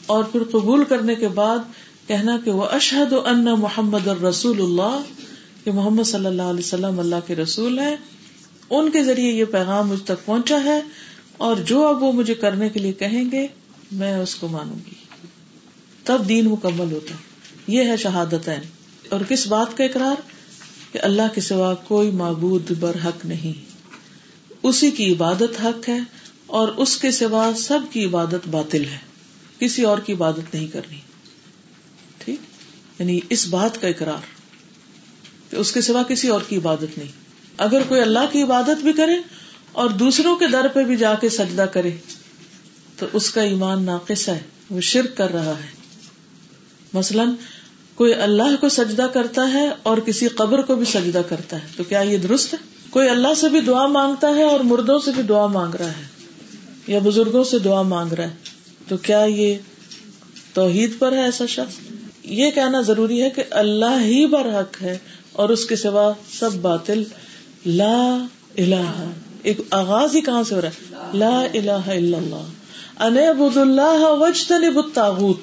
اور پھر قبول کرنے کے بعد کہنا کہ وہ اشہد ان محمد الرسول اللہ، کہ محمد صلی اللہ علیہ وسلم اللہ کے رسول ہیں۔ ان کے ذریعے یہ پیغام مجھ تک پہنچا ہے اور جو اب وہ مجھے کرنے کے لیے کہیں گے، میں اس کو مانوں گی۔ تب دین مکمل ہوتا ہے۔ یہ ہے شہادت اور کس بات کا اقرار؟ کہ اللہ کے سوا کوئی معبود بر حق نہیں۔ اسی کی عبادت حق ہے اور اس کے سوا سب کی عبادت باطل ہے۔ کسی اور کی عبادت نہیں کرنی۔ یعنی اس بات کا اقرار کہ اس کے سوا کسی اور کی عبادت نہیں۔ اگر کوئی اللہ کی عبادت بھی کرے اور دوسروں کے در پہ بھی جا کے سجدہ کرے، تو اس کا ایمان ناقص ہے، وہ شرک کر رہا ہے۔ مثلاً، کوئی اللہ کو سجدہ کرتا ہے اور کسی قبر کو بھی سجدہ کرتا ہے، تو کیا یہ درست ہے؟ کوئی اللہ سے بھی دعا مانگتا ہے اور مردوں سے بھی دعا مانگ رہا ہے، یا بزرگوں سے دعا مانگ رہا ہے، تو کیا یہ توحید پر ہے ایسا شخص؟ یہ کہنا ضروری ہے کہ اللہ ہی برحق ہے اور اس کے سوا سب باطل لا الہ ایک آغاز ہی کہاں سے ہو رہا ہے؟ لا الہ الا اللہ۔ ان اللہ وجتنب الطاغوت۔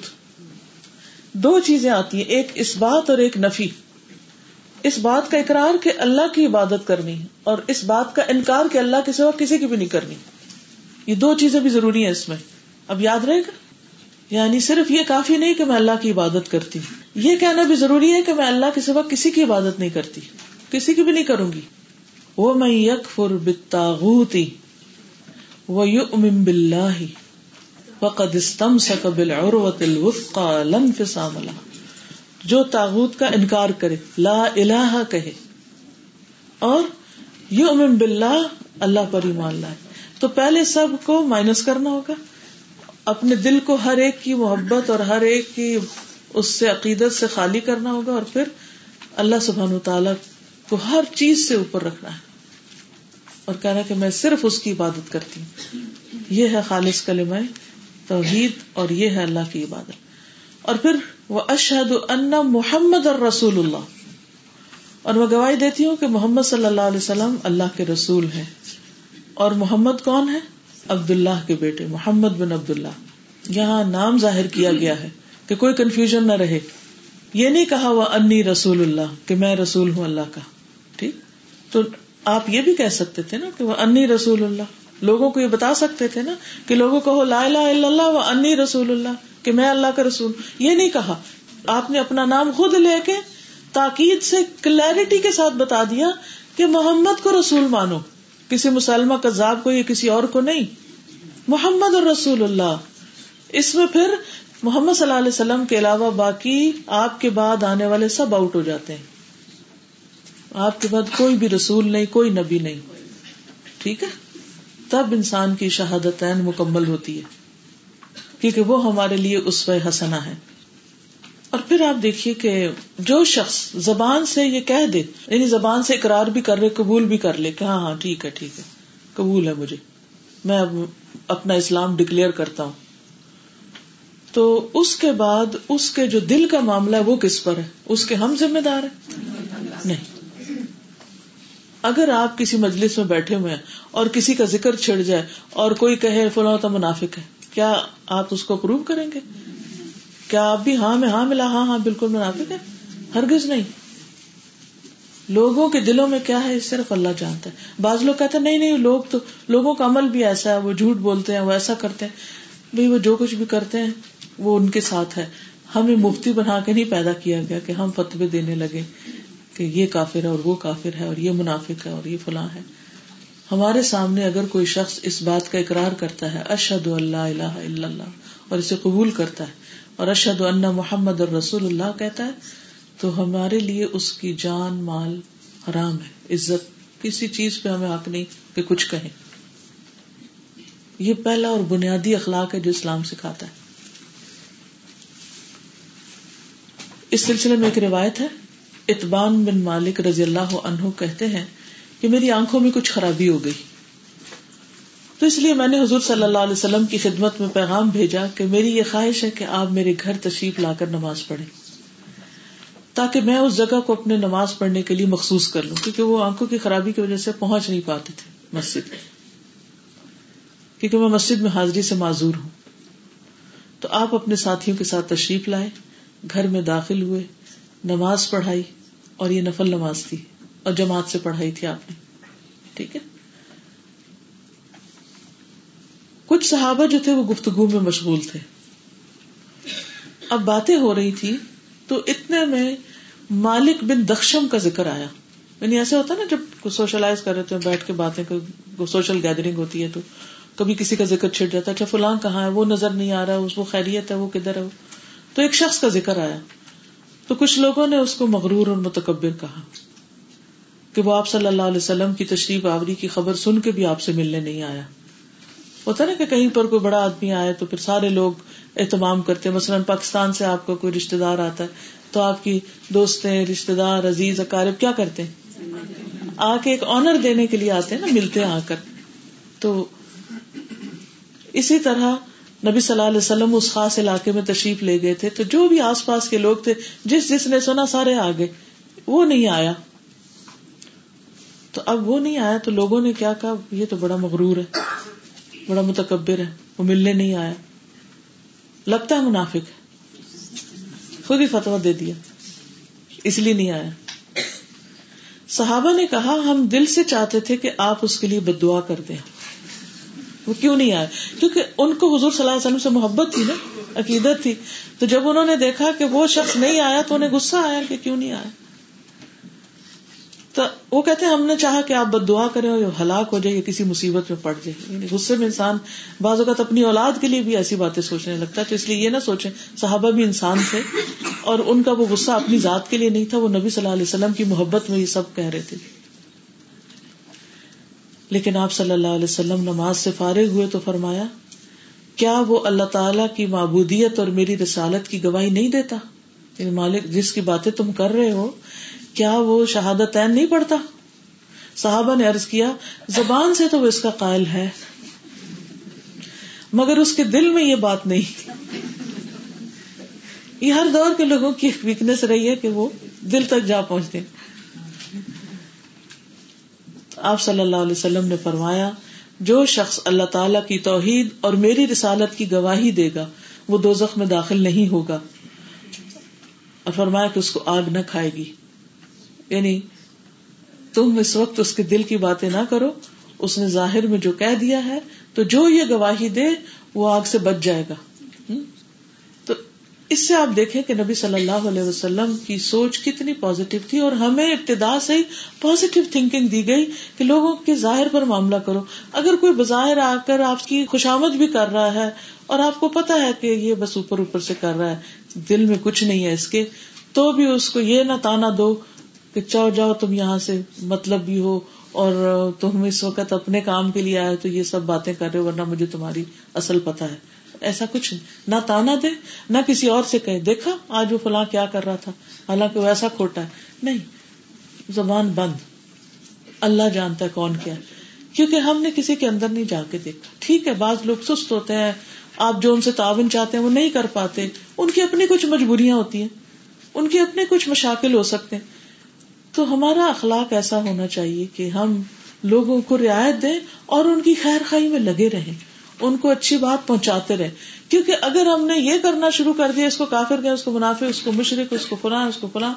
دو چیزیں آتی ہیں، ایک اس بات اور ایک نفی۔ اس بات کا اقرار کہ اللہ کی عبادت کرنی اور اس بات کا انکار کہ اللہ کے سوا کسی کی بھی نہیں کرنی۔ یہ دو چیزیں بھی ضروری ہیں اس میں۔ اب یاد رہے گا؟ یعنی صرف یہ کافی نہیں کہ میں اللہ کی عبادت کرتی ہوں۔ یہ کہنا بھی ضروری ہے کہ میں اللہ کے سوا کسی کی عبادت نہیں کرتی۔ کسی کی بھی نہیں کروں گی۔ وہ میں یک فر بتاغوتی وہ یو ام بلّہ الوثقى لا انفصام لها جو تاغوت کا انکار کرے، لا الہ کہے۔ اور یؤمن باللہ، اللہ پر ایمان لائے۔ تو پہلے سب کو مائنس کرنا ہوگا۔ اپنے دل کو ہر ایک کی محبت اور ہر ایک کی اس سے عقیدت سے خالی کرنا ہوگا اور پھر اللہ سبحان تعالی کو ہر چیز سے اوپر رکھنا ہے۔ اور کہنا کہ میں صرف اس کی عبادت کرتی ہوں۔ یہ ہے خالص کلمہ توحید اور یہ ہے اللہ کی عبادت۔ اور پھر وہ اشہد ان محمد اور رسول اللہ۔ اور میں گواہی دیتی ہوں کہ محمد صلی اللہ علیہ وسلم اللہ کے رسول ہے اور محمد کون ہے؟ عبد اللہ کے بیٹے، محمد بن عبد اللہ یہاں نام ظاہر کیا گیا ہے کہ کوئی کنفیوژن نہ رہے۔ یہ نہیں کہا وہ انی رسول اللہ کہ میں رسول ہوں اللہ کا، ٹھیک؟ تو آپ یہ بھی کہہ سکتے تھے نا کہ وہ انی رسول اللہ۔ لوگوں کو یہ بتا سکتے تھے نا کہ لوگوں کو لا الہ الا اللہ و انی رسول اللہ کہ میں اللہ کا رسول۔ یہ نہیں کہا۔ آپ نے اپنا نام خود لے کے تاکید سے کلیرٹی کے ساتھ بتا دیا کہ محمد کو رسول مانو۔ کسی مسلمہ کذاب کو یا کسی اور کو نہیں۔ محمد اور رسول اللہ۔ اس میں پھر محمد صلی اللہ علیہ وسلم کے علاوہ باقی آپ کے بعد آنے والے سب آؤٹ ہو جاتے ہیں۔ آپ کے بعد کوئی بھی رسول نہیں، کوئی نبی نہیں۔ ٹھیک ہے؟ تب انسان کی شہادت مکمل ہوتی ہے۔ کیونکہ وہ ہمارے لیے اس حسنا ہے۔ اور پھر آپ دیکھیے کہ جو شخص زبان سے یہ کہہ دے یعنی زبان سے اقرار بھی کر لے، قبول بھی کر لے کہ ہاں ہاں ٹھیک ہے ٹھیک ہے، قبول ہے مجھے، میں اب اپنا اسلام ڈکلیئر کرتا ہوں۔ تو اس کے بعد اس کے جو دل کا معاملہ ہے وہ کس پر ہے؟ اس کے ہم ذمہ دار ہے نہیں۔ اگر آپ کسی مجلس میں بیٹھے ہوئے ہیں اور کسی کا ذکر چھڑ جائے اور کوئی کہے فلاں تو منافق ہے، کیا آپ اس کو اپروو کریں گے؟ کیا آپ بھی ہاں میں ہاں ملا؟ ہاں ہاں بالکل منافق ہے ہرگز نہیں۔ لوگوں کے دلوں میں کیا ہے؟ صرف اللہ جانتا ہے۔ بعض لوگ کہتے ہیں، نہیں نہیں، لوگ تو، لوگوں کا عمل بھی ایسا ہے، وہ جھوٹ بولتے ہیں، وہ ایسا کرتے ہیں۔ بھائی وہ جو کچھ بھی کرتے ہیں، وہ ان کے ساتھ ہے۔ ہمیں مفتی بنا کے نہیں پیدا کیا گیا کہ ہم فتوی دینے لگے کہ یہ کافر ہے اور وہ کافر ہے اور یہ منافق ہے اور یہ فلاں ہے۔ ہمارے سامنے اگر کوئی شخص اس بات کا اقرار کرتا ہے اشد اللہ اللہ اللہ اور اسے قبول کرتا ہے اور اشد اللہ محمد اور رسول اللہ کہتا ہے، تو ہمارے لیے اس کی جان، مال حرام ہے، عزت، کسی چیز پہ ہمیں حق نہیں کہ کچھ کہیں۔ یہ پہلا اور بنیادی اخلاق ہے جو اسلام سکھاتا ہے۔ اس سلسلے میں ایک روایت ہے، اتبان بن مالک رضی اللہ عنہ کہتے ہیں کہ میری آنکھوں میں کچھ خرابی ہو گئی۔ تو اس لیے میں نے حضور صلی اللہ علیہ وسلم کی خدمت میں پیغام بھیجا کہ میری یہ خواہش ہے کہ آپ میرے گھر تشریف لا کر نماز پڑھے تاکہ میں اس جگہ کو اپنے نماز پڑھنے کے لیے مخصوص کر لوں، کیونکہ وہ آنکھوں کی خرابی کی وجہ سے پہنچ نہیں پاتے تھے مسجد کیونکہ میں مسجد میں حاضری سے معذور ہوں۔ تو آپ اپنے ساتھیوں کے ساتھ تشریف لائے، گھر میں داخل ہوئے، نماز پڑھائی اور یہ نفل نماز تھی اور جماعت سے پڑھائی تھی آپ نے۔ ٹھیک ہے؟ کچھ صحابہ جو تھے وہ گفتگو میں مشغول تھے۔ اب باتیں ہو رہی تھی تو اتنے میں مالک بن دخشم کا ذکر آیا۔ یعنی ایسے ہوتا نا جب سوشلائز کر رہے تھے بیٹھ کے باتیں سوشل گیدرنگ ہوتی ہے تو کبھی کسی کا ذکر چھٹ جاتا ہے اچھا فلاں کہاں ہے؟ وہ نظر نہیں آ رہا ہے وہ خیریت ہے، وہ کدھر ہے؟ تو ایک شخص کا ذکر آیا۔ تو کچھ لوگوں نے اس کو مغرور اور متکبر کہا کہ وہ آپ صلی اللہ علیہ وسلم کی تشریف آوری کی خبر سن کے بھی آپ سے ملنے نہیں آیا۔ ہوتا نا کہ کہیں پر کوئی بڑا آدمی آئے تو پھر سارے لوگ اہتمام کرتے مثلاً پاکستان سے آپ کا کوئی رشتے دار آتا ہے تو آپ کی دوستیں رشتے دار، عزیز اکارب کیا کرتے ہیں؟ آ کے ایک آنر دینے کے لیے آتے ہیں نا، ملتے ہیں آ کر۔ تو اسی طرح نبی صلی اللہ علیہ وسلم اس خاص علاقے میں تشریف لے گئے تھے۔ تو جو بھی آس پاس کے لوگ تھے، جس جس نے سنا، سارے آگے وہ نہیں آیا۔ تو اب وہ نہیں آیا تو لوگوں نے کیا کہا؟ یہ تو بڑا مغرور ہے۔ بڑا متکبر ہے، وہ ملنے نہیں آیا۔ لگتا ہے منافق خود ہی فتوا دے دیا۔ اس لیے نہیں آیا۔ صحابہ نے کہا، ہم دل سے چاہتے تھے کہ آپ اس کے لیے بد دعا کر دیں۔ وہ کیوں نہیں آئے؟ کیونکہ ان کو حضور صلی اللہ علیہ وسلم سے محبت تھی نا، عقیدت تھی۔ تو جب انہوں نے دیکھا کہ وہ شخص نہیں آیا تو انہیں غصہ آیا کہ کیوں نہیں آیا تو وہ کہتے ہیں ہم نے چاہا کہ آپ بد دعا کریں اور ہلاک ہو جائے یا کسی مصیبت میں پڑ جائے۔ یعنی غصے میں انسان بعض اوقات اپنی اولاد کے لیے بھی ایسی باتیں سوچنے لگتا ہے۔ تو اس لیے یہ نہ سوچیں، صحابہ بھی انسان تھے اور ان کا وہ غصہ اپنی ذات کے لیے نہیں تھا، وہ نبی صلی اللہ علیہ وسلم کی محبت میں یہ سب کہہ رہے تھے۔ لیکن آپ صلی اللہ علیہ وسلم نماز سے فارغ ہوئے تو فرمایا، کیا وہ اللہ تعالی کی معبودیت اور میری رسالت کی گواہی نہیں دیتا؟ یعنی مالک، جس کی باتیں تم کر رہے ہو کیا وہ شہادت نہیں پڑتا صحابہ نے ارض کیا، زبان سے تو وہ اس کا قائل ہے، مگر اس کے دل میں یہ بات نہیں۔ یہ ہر دور کے لوگوں کی ویکنیس رہی ہے کہ وہ دل تک جا پہنچتے آپ صلی اللہ علیہ وسلم نے فرمایا، جو شخص اللہ تعالی کی توحید اور میری رسالت کی گواہی دے گا، وہ دو میں داخل نہیں ہوگا۔ اور فرمایا کہ اس کو آگ نہ کھائے گی۔ یعنی تم اس وقت اس کے دل کی باتیں نہ کرو، اس نے ظاہر میں جو کہہ دیا ہے، تو جو یہ گواہی دے، وہ آگ سے بچ جائے گا۔ تو اس سے آپ دیکھیں کہ نبی صلی اللہ علیہ وسلم کی سوچ کتنی پازیٹو تھی اور ہمیں ابتدا سے ہی پازیٹو تھنکنگ دی گئی کہ لوگوں کے ظاہر پر معاملہ کرو۔ اگر کوئی بظاہر آ کر آپ کی خوشامد بھی کر رہا ہے اور آپ کو پتا ہے کہ یہ بس اوپر اوپر سے کر رہا ہے، دل میں کچھ نہیں ہے اس کے، تو بھی اس کو یہ نہ تانا دو کہ چاؤ جاؤ تم یہاں سے مطلب بھی ہو اور تم اس وقت اپنے کام کے لیے آئے تو یہ سب باتیں کر رہے ہو، ورنہ مجھے تمہاری اصل پتا ہے۔ ایسا کچھ نہ تانا دے، نہ کسی اور سے کہے، دیکھا آج وہ فلاں کیا کر رہا تھا۔ حالانکہ وہ ایسا کھوٹا ہے۔ نہیں، زبان بند۔ اللہ جانتا ہے کون کیا کیونکہ ہم نے کسی کے اندر نہیں جا کے دیکھا۔ ٹھیک ہے، بعض لوگ سست ہوتے ہیں۔ آپ جو ان سے تعاون چاہتے ہیں، وہ نہیں کر پاتے۔ ان کی اپنی کچھ مجبوریاں ہوتی ہیں۔ ان کے اپنے کچھ مشاکل ہو سکتے ہیں۔ تو ہمارا اخلاق ایسا ہونا چاہیے کہ ہم لوگوں کو رعایت دیں اور ان کی خیر خائی میں لگے رہیں، ان کو اچھی بات پہنچاتے رہے کیونکہ اگر ہم نے یہ کرنا شروع کر دیا، اس کو کافر گیا اس کو منافع، اس کو مشرق اس کو فلاں، اس کو فلاں،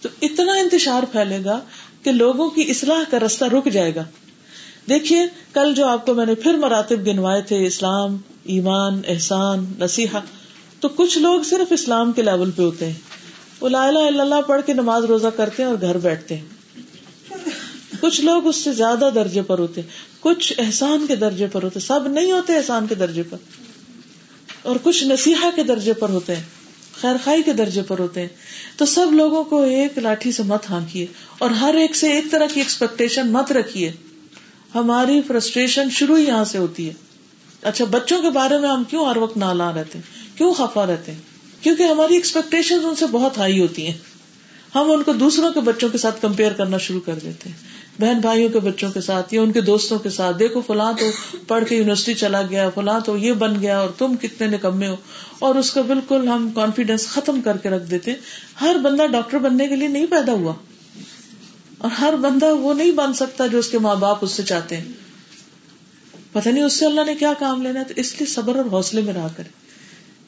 تو اتنا انتشار پھیلے گا کہ لوگوں کی اصلاح کا رستہ رک جائے گا۔ دیکھیے، کل جو آپ کو میں نے پھر مراتب گنوائے تھے، اسلام، ایمان، احسان نصیحا تو کچھ لوگ صرف اسلام کے لیول پہ ہوتے ہیں۔ الا اللہ پڑھ کے نماز روزہ کرتے ہیں اور گھر بیٹھتے ہیں۔ کچھ لوگ اس سے زیادہ درجے پر ہوتے کچھ احسان کے درجے پر ہوتے سب نہیں ہوتے احسان کے درجے پر۔ اور کچھ نصیحا کے درجے پر ہوتے ہیں۔ خیر خائی کے درجے پر ہوتے ہیں۔ تو سب لوگوں کو ایک لاٹھی سے مت ہانکیے اور ہر ایک سے ایک طرح کی ایکسپیکٹیشن مت رکھیے۔ ہماری فرسٹریشن شروع یہاں سے ہوتی ہے۔ اچھا بچوں کے بارے میں ہم کیوں ہر وقت نالا رہتے ہیں؟ کیوں خفا رہتے ہیں؟ کیونکہ ہماری ایکسپیکٹیشن ان سے بہت ہائی ہوتی ہیں۔ ہم ان کو دوسروں کے بچوں کے ساتھ کمپیئر کرنا شروع کر دیتے ہیں۔ بہن بھائیوں کے بچوں کے ساتھ یا ان کے دوستوں کے ساتھ، دیکھو فلاں تو پڑھ کے یونیورسٹی چلا گیا، فلاں تو یہ بن گیا اور تم کتنے نکمے ہو۔ اور اس کا بالکل ہم کانفیڈینس ختم کر کے رکھ دیتے ہر بندہ ڈاکٹر بننے کے لیے نہیں پیدا ہوا۔ اور ہر بندہ وہ نہیں بن سکتا جو اس کے ماں باپ اس سے چاہتے ہیں۔ پتہ نہیں اس سے اللہ نے کیا کام لینا ہے؟ تو اس لیے صبر اور حوصلے میں رہا کرے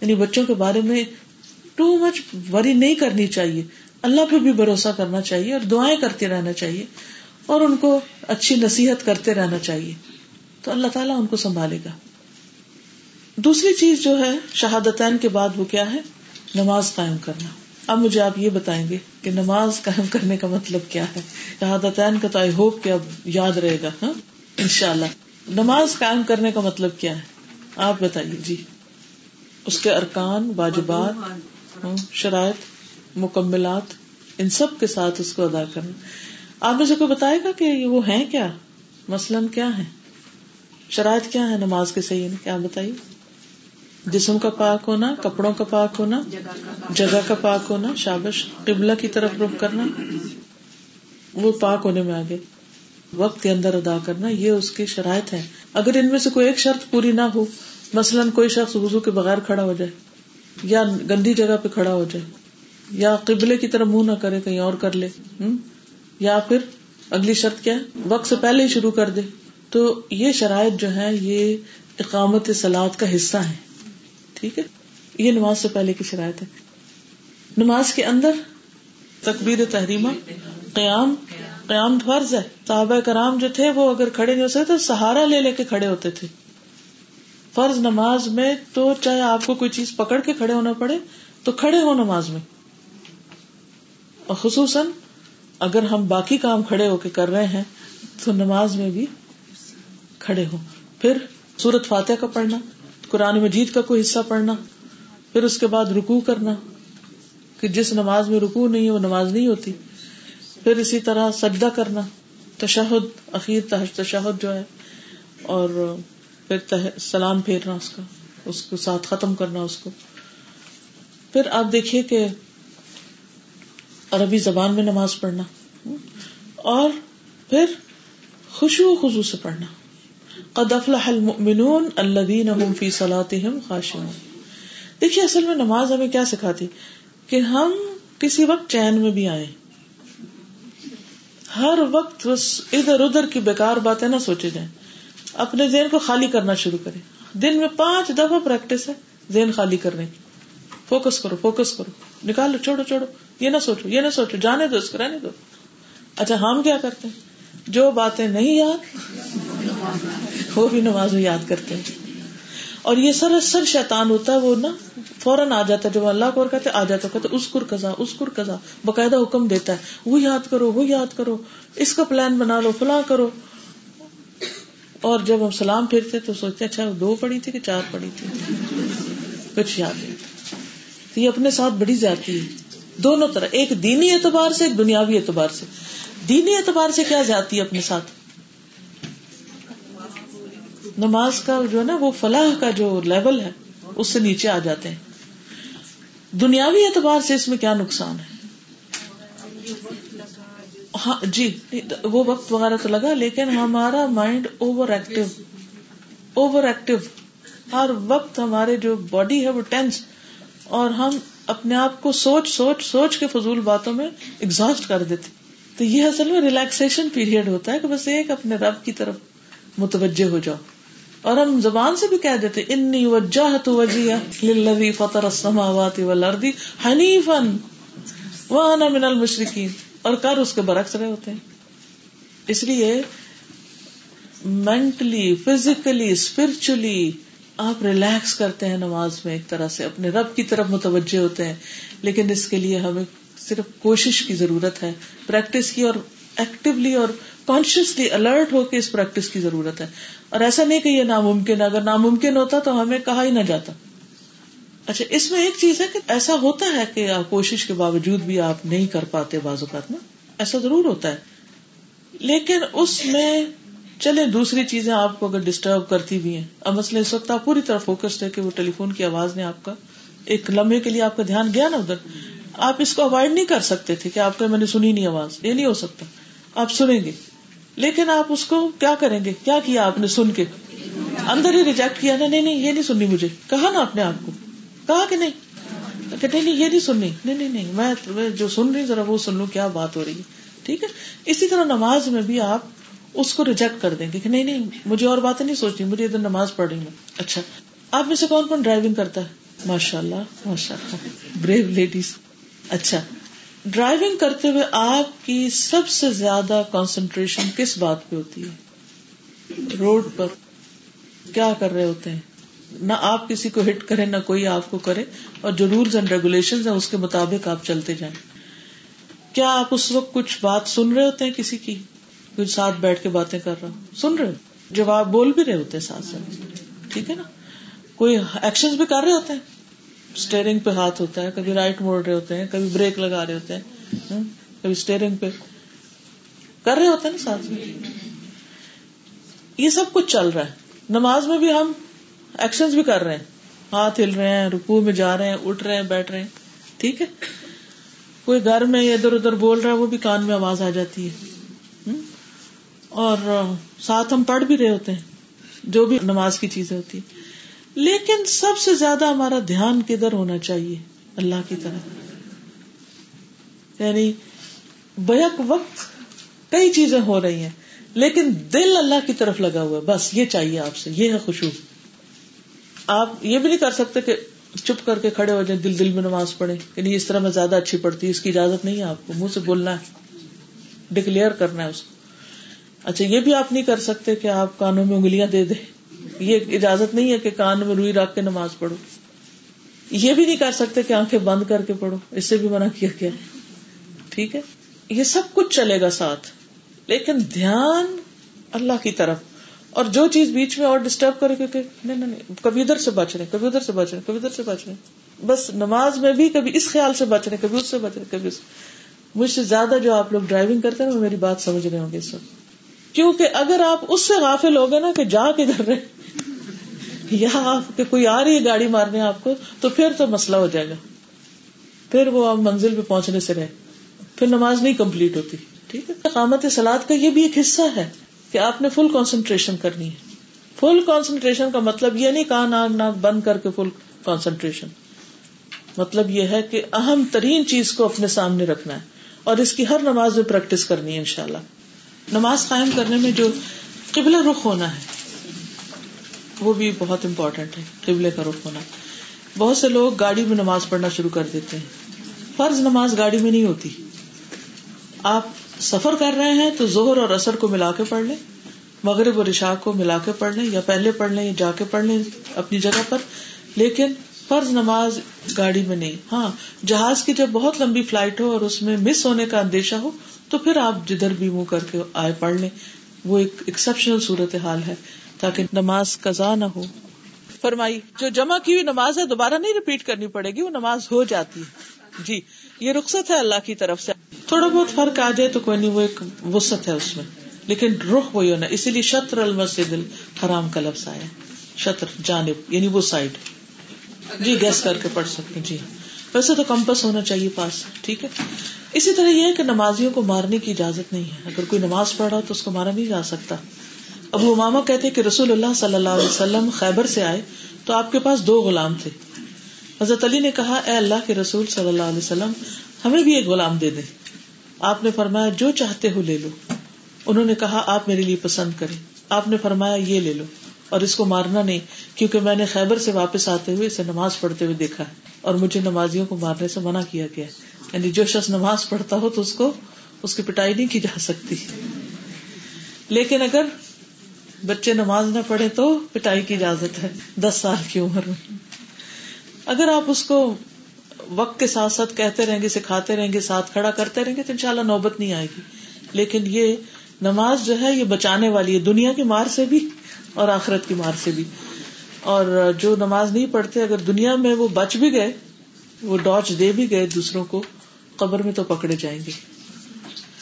یعنی بچوں کے بارے میں ٹو مچ وری نہیں کرنی چاہیے۔ اللہ پہ بھی بھروسہ کرنا چاہیے اور دعائیں کرتے رہنا چاہیے اور ان کو اچھی نصیحت کرتے رہنا چاہیے۔ تو اللہ تعالیٰ ان کو سنبھالے گا۔ دوسری چیز جو ہے، شہادتین کے بعد وہ کیا ہے؟ نماز قائم کرنا۔ اب مجھے آپ یہ بتائیں گے کہ نماز قائم کرنے کا مطلب کیا ہے۔ شہادتین کا تو آئی ہوپ کہ اب یاد رہے گا ہاں؟ ان شاء اللہ نماز قائم کرنے کا مطلب کیا ہے؟ آپ بتائیے جی۔ اس کے ارکان، واجبات۔ شرائط، مکملات، ان سب کے ساتھ اس کو ادا کرنا۔ آپ میں سے کوئی بتائے گا کہ وہ ہیں کیا؟ مثلاً کیا ہے شرائط کیا ہے نماز کے صحیح کیا بتائیے؟ جسم کا پاک ہونا، کپڑوں کا پاک ہونا، جگہ کا پاک ہونا، شابش، قبلہ کی طرف رخ کرنا، وہ پاک ہونے میں آگے، وقت کے اندر ادا کرنا، یہ اس کی شرائط ہے اگر ان میں سے کوئی ایک شرط پوری نہ ہو، مثلاً کوئی شخص وضو کے بغیر کھڑا ہو جائے یا گندی جگہ پہ کھڑا ہو جائے یا قبلے کی طرف منہ نہ کرے کہیں اور کر لے یا پھر اگلی شرط کیا ہے؟ وقت سے پہلے ہی شروع کر دے۔ تو یہ شرائط جو ہے یہ اقامت سلاد کا حصہ ہے ٹھیک ہے؟ یہ نماز سے پہلے کی شرائط ہے نماز کے اندر تقبیر تحریمہ، قیام قیام فرض ہے۔ صحابہ کرام جو تھے، وہ اگر کھڑے نہیں ہو سکتے تو سہارا لے لے کے کھڑے ہوتے تھے۔ فرض نماز میں تو چاہے آپ کو کوئی چیز پکڑ کے کھڑے ہونا پڑے، تو کھڑے ہو نماز میں۔ اور خصوصاً اگر ہم باقی کام کھڑے ہو کے کر رہے ہیں، تو نماز میں بھی کھڑے ہو۔ پھر سورت فاتح کا پڑھنا، قرآن مجید کا کوئی حصہ پڑھنا، پھر اس کے بعد رکو کرنا، کہ جس نماز میں رکو نہیں، وہ نماز نہیں ہوتی۔ پھر اسی طرح سجدہ کرنا، تشہد، اخیر تشہد جو ہے، اور پھر سلام پھیرنا اس کا، اس کو ساتھ ختم کرنا اس کو۔ پھر آپ دیکھیے کہ عربی زبان میں نماز پڑھنا، اور پھر خوشو خزو سے پڑھنا۔ قد افلح المؤمنون الذين هم في صلاتهم خاشعون۔ دیکھیے، اصل میں نماز ہمیں کیا سکھاتی؟ کہ ہم کسی وقت چین میں بھی آئے ہر وقت ادھر ادھر کی بیکار باتیں نہ سوچے جائیں۔ اپنے ذہن کو خالی کرنا شروع کرے دن میں پانچ دفعہ پریکٹس ہے، ذہن خالی کرنے کی فوکس کرو فوکس کرو۔ نکالو، چھوڑو چھوڑو۔ یہ نہ سوچو، یہ نہ سوچو۔ جانے دو اس کو، رہنے دو۔ اچھا ہم کیا کرتے ہیں؟ جو باتیں نہیں یاد، وہ بھی نماز میں یاد کرتے ہیں۔ اور یہ سر شیطان ہوتا ہے، وہ نا فوراً آ جاتا ہے۔ جب اللہ کو اور کہتے آ جاتا کہتے اسکر کزا اسکر کزا باقاعدہ حکم دیتا ہے۔ وہ یاد کرو، وہ یاد کرو۔ اس کا پلان بنا لو، فلاں کرو۔ اور جب ہم سلام پھرتے تو سوچتے اچھا دو پڑی تھی کہ چار پڑی تھی؟ کچھ یاد نہیں۔ تو یہ اپنے ساتھ بڑی زیادتی ہے۔ دونوں طرح، ایک دینی اعتبار سے، ایک دنیاوی اعتبار سے۔ دینی اعتبار سے کیا جاتی ہے اپنے ساتھ؟ نماز کا جو ہے نا، وہ فلاح کا جو لیول ہے، اس سے نیچے آ جاتے ہیں۔ دنیاوی اعتبار سے اس میں کیا نقصان ہے؟ ہاں جی وہ وقت وغیرہ تو لگا، لیکن ہمارا mind over active over active ہر وقت ہمارے جو باڈی ہے وہ ٹینس اور ہم اپنے آپ کو سوچ سوچ سوچ کے فضول باتوں میں ایگزاسٹ کر دیتے۔ تو یہ اصل میں ریلیکسن پیریڈ ہوتا ہے کہ بس ایک اپنے رب کی طرف متوجہ ہو جاؤ۔ اور ہم زبان سے بھی کہہ دیتے انی وجہ تو وجیہ فطر السماوات والارض حنیفا وانا من المشرکین۔ اور کر اس کے برعکس رہے ہوتے ہیں۔ اس لیے مینٹلی فزیکلی اسپرچلی آپ ریلیکس کرتے ہیں نماز میں ایک طرح سے، اپنے رب کی طرف متوجہ ہوتے ہیں۔ لیکن اس کے لیے ہمیں صرف کوشش کی ضرورت ہے پریکٹس کی اور ایکٹیولی اور کانشیسلی الرٹ ہو کے اس پریکٹس کی ضرورت ہے۔ اور ایسا نہیں کہ یہ ناممکن ہے۔ اگر ناممکن ہوتا تو ہمیں کہا ہی نہ جاتا۔ اچھا اس میں ایک چیز ہے کہ ایسا ہوتا ہے کہ کوشش کے باوجود بھی آپ نہیں کر پاتے بعض اوقات میں ایسا ضرور ہوتا ہے۔ لیکن اس میں چلے دوسری چیزیں آپ کو اگر ڈسٹرب کرتی بھی ہیں، اب مسئلہ اس وقت آپ پوری طرح فوکسڈ ہے کہ وہ ٹیلی فون کی آواز نے آپ کا ایک لمحے کے لیے آپ کا دھیان گیا نا ادھر۔ آپ اس کو اوائڈ نہیں کر سکتے تھے کہ آپ کو میں نے سنی نہیں آواز، یہ نہیں ہو سکتا۔ آپ سنیں گے۔ لیکن آپ اس کو کیا کریں گے؟ کیا کیا آپ نے سن کے؟ اندر ہی ریجیکٹ کیا نا نہیں نہیں، یہ نہیں سننی مجھے۔ کہا نا اپنے آپ کو۔ کہا کہ نہیں؟ کہ نہیں، یہ نہیں سننی۔ نہیں نہیں نہیں، میں جو سن رہی ذرا وہ سن لوں کیا بات ہو رہی ہے۔ ٹھیک ہے؟ اسی طرح نماز میں بھی آپ اس کو ریجیکٹ کر دیں گے کہ نہیں نہیں، مجھے اور باتیں نہیں سوچنی، مجھے ادھر نماز پڑھ رہی ہوں۔ اچھا۔ آپ میں سے کون کون ڈرائیونگ کرتا ہے؟ ماشاء اللہ ماشاء اللہ بریو لیڈیز اچھا۔ ڈرائیونگ کرتے ہوئے آپ کی سب سے زیادہ کانسنٹریشن کس بات پہ ہوتی ہے؟ روڈ پر۔ کیا کر رہے ہوتے ہیں؟ نہ آپ کسی کو ہٹ کرے نہ کوئی آپ کو کرے۔ اور جو رولس اینڈ ریگولیشن اس کے مطابق آپ چلتے جائیں۔ کیا آپ اس وقت کچھ بات سن رہے ہوتے ہیں کسی کی؟ کچھ ساتھ بیٹھ کے باتیں کر رہا ہوں۔ سن رہے جب آپ بول بھی رہے ہوتے ساتھ ساتھ۔ ٹھیک ہے نا؟ کوئی ایکشن بھی کر رہے ہوتے ہیں؟ اسٹیئرنگ پہ ہاتھ ہوتا ہے، کبھی رائٹ موڑ رہے ہوتے ہیں، کبھی بریک لگا رہے ہوتے ہیں۔ کبھی اسٹیئرنگ پہ۔ کر رہے ہوتے ہیں نا ساتھ میں یہ سب کچھ چل رہا ہے۔ نماز میں بھی ہم ایکشن بھی کر رہے ہیں۔ ہاتھ ہل رہے ہیں رکو میں جا رہے ہیں، اٹھ رہے ہیں، بیٹھ رہے ہیں۔ ٹھیک ہے؟ کوئی گھر میں ادھر ادھر بول رہا ہے، وہ بھی کان میں آواز آ جاتی ہے۔ اور ساتھ ہم پڑھ بھی رہے ہوتے ہیں، جو بھی نماز کی چیزیں ہوتی لیکن سب سے زیادہ ہمارا دھیان کدھر ہونا چاہیے؟ اللہ کی طرف۔ یعنی بیک وقت کئی چیزیں ہو رہی ہیں، لیکن دل اللہ کی طرف لگا ہوا ہے۔ بس یہ چاہیے آپ سے، یہ ہے خوشبو آپ یہ بھی نہیں کر سکتے کہ چپ کر کے کھڑے ہو جائیں، دل دل میں نماز پڑھے کہ نہیں، اس طرح میں زیادہ اچھی پڑھتی اس کی اجازت نہیں ہے آپ کو، منہ سے بولنا ہے ڈکلیئر کرنا ہے اس کو۔ اچھا یہ بھی آپ نہیں کر سکتے کہ آپ کانوں میں انگلیاں دے دیں۔ یہ اجازت نہیں ہے کہ کان میں روئی رکھ کے نماز پڑھو۔ یہ بھی نہیں کر سکتے کہ آنکھیں بند کر کے پڑھو۔ اس سے بھی منع کیا گیا۔ ٹھیک ہے؟ یہ سب کچھ چلے گا ساتھ۔ لیکن دھیان اللہ کی طرف۔ اور جو چیز بیچ میں اور ڈسٹرب کرے کیونکہ نہیں نہیں کبھی ادھر سے بچ رہے، کبھی ادھر سے بچ رہے، کبھی ادھر سے بچ رہے۔ بس نماز میں بھی کبھی اس خیال سے بچ رہے، کبھی اس سے بچ رہے، کبھی اس مجھ سے زیادہ جو آپ لوگ ڈرائیونگ کرتے ہیں وہ میری بات سمجھ رہے ہوں گے اس وقت۔ کیونکہ اگر آپ اس سے غافل ہو گئے نا کہ جا کے کر رہے یا آپ کے کوئی آ رہی ہے گاڑی مارنے آپ کو، تو پھر تو مسئلہ ہو جائے گا۔ پھر وہ آپ منزل پہ پہنچنے سے رہے۔ پھر نماز نہیں کمپلیٹ ہوتی، ٹھیک ہے؟ قامت سلاد کا یہ بھی ایک حصہ ہے۔ کہ آپ نے فل کانسنٹریشن کرنی ہے۔ فل کانسنٹریشن کا مطلب یہ نہیں کان آگ ناک بند کر کے فل کانسنٹریشن مطلب یہ ہے کہ اہم ترین چیز کو اپنے سامنے رکھنا ہے اور اس کی ہر نماز میں پریکٹس کرنی ہے انشاءاللہ۔ نماز قائم کرنے میں جو قبل رخ ہونا ہے، وہ بھی بہت امپورٹینٹ ہے قبل کا رخ ہونا۔ بہت سے لوگ گاڑی میں نماز پڑھنا شروع کر دیتے ہیں۔ فرض نماز گاڑی میں نہیں ہوتی۔ آپ سفر کر رہے ہیں تو زہر اور اثر کو ملا کے پڑھ لیں، مغرب اور عشاء کو ملا کے پڑھ لیں، یا پہلے پڑھ لیں یا جا کے پڑھ لیں اپنی جگہ پر۔ لیکن فرض نماز گاڑی میں نہیں۔ ہاں جہاز کی جب بہت لمبی فلائٹ ہو اور اس میں مس ہونے کا اندیشہ ہو، تو پھر آپ جدھر بھی منہ کر کے آئے پڑھ لیں۔ وہ ایک ایکسپشنل صورت حال ہے، تاکہ نماز قزا نہ ہو۔ فرمائی، جو جمع کی ہوئی نماز ہے، دوبارہ نہیں ریپیٹ کرنی پڑے گی، وہ نماز ہو جاتی ہے۔ جی یہ رخصت ہے اللہ کی طرف سے۔ تھوڑا بہت فرق آ جائے تو کوئی نہیں، وہ ایک وسط ہے اس میں۔ لیکن رخ وہی ہونا، اسی لیے شطر المسد الحرام کا لفظ آیا۔ شطر، جانب یعنی وہ سائڈ۔ جی گیس کر کے پڑھ سکتے جی ہاں۔ ویسے تو کمپس ہونا چاہیے پاس، ٹھیک ہے۔ اسی طرح یہ ہے کہ نمازیوں کو مارنے کی اجازت نہیں ہے۔ اگر کوئی نماز پڑھ رہا تو اس کو مارا نہیں جا سکتا۔ ابو اماما کہتے کہ رسول اللہ صلی اللہ علیہ وسلم خیبر سے آئے تو آپ کے پاس دو غلام تھے۔ حضرت علی نے کہا، اے اللہ کے رسول صلی اللہ علیہ وسلم، ہمیں بھی ایک غلام دے دے آپ نے فرمایا، جو چاہتے ہو لے لو۔ انہوں نے کہا، آپ میرے لیے پسند کریں۔ آپ نے فرمایا، یہ لے لو۔ اور اس کو مارنا نہیں، کیونکہ میں نے خیبر سے واپس آتے ہوئے اسے نماز پڑھتے ہوئے دیکھا۔ اور مجھے نمازیوں کو مارنے سے منع کیا گیا۔ یعنی جو شخص نماز پڑھتا ہو تو اس کو، اس کی پٹائی نہیں کی جا سکتی۔ لیکن اگر بچے نماز نہ پڑھے تو پٹائی کی اجازت ہے۔ دس سال کی عمر میں۔ اگر آپ اس کو وقت کے ساتھ ساتھ کہتے رہیں گے، سکھاتے رہیں گے، ساتھ کھڑا کرتے رہیں گے، تو ان شاء اللہ نوبت نہیں آئے گی۔ لیکن یہ نماز جو ہے، یہ بچانے والی ہے، دنیا کی مار سے بھی اور آخرت کی مار سے بھی۔ اور جو نماز نہیں پڑھتے، اگر دنیا میں وہ بچ بھی گئے، وہ ڈاچ دے بھی گئے دوسروں کو، قبر میں تو پکڑے جائیں گے۔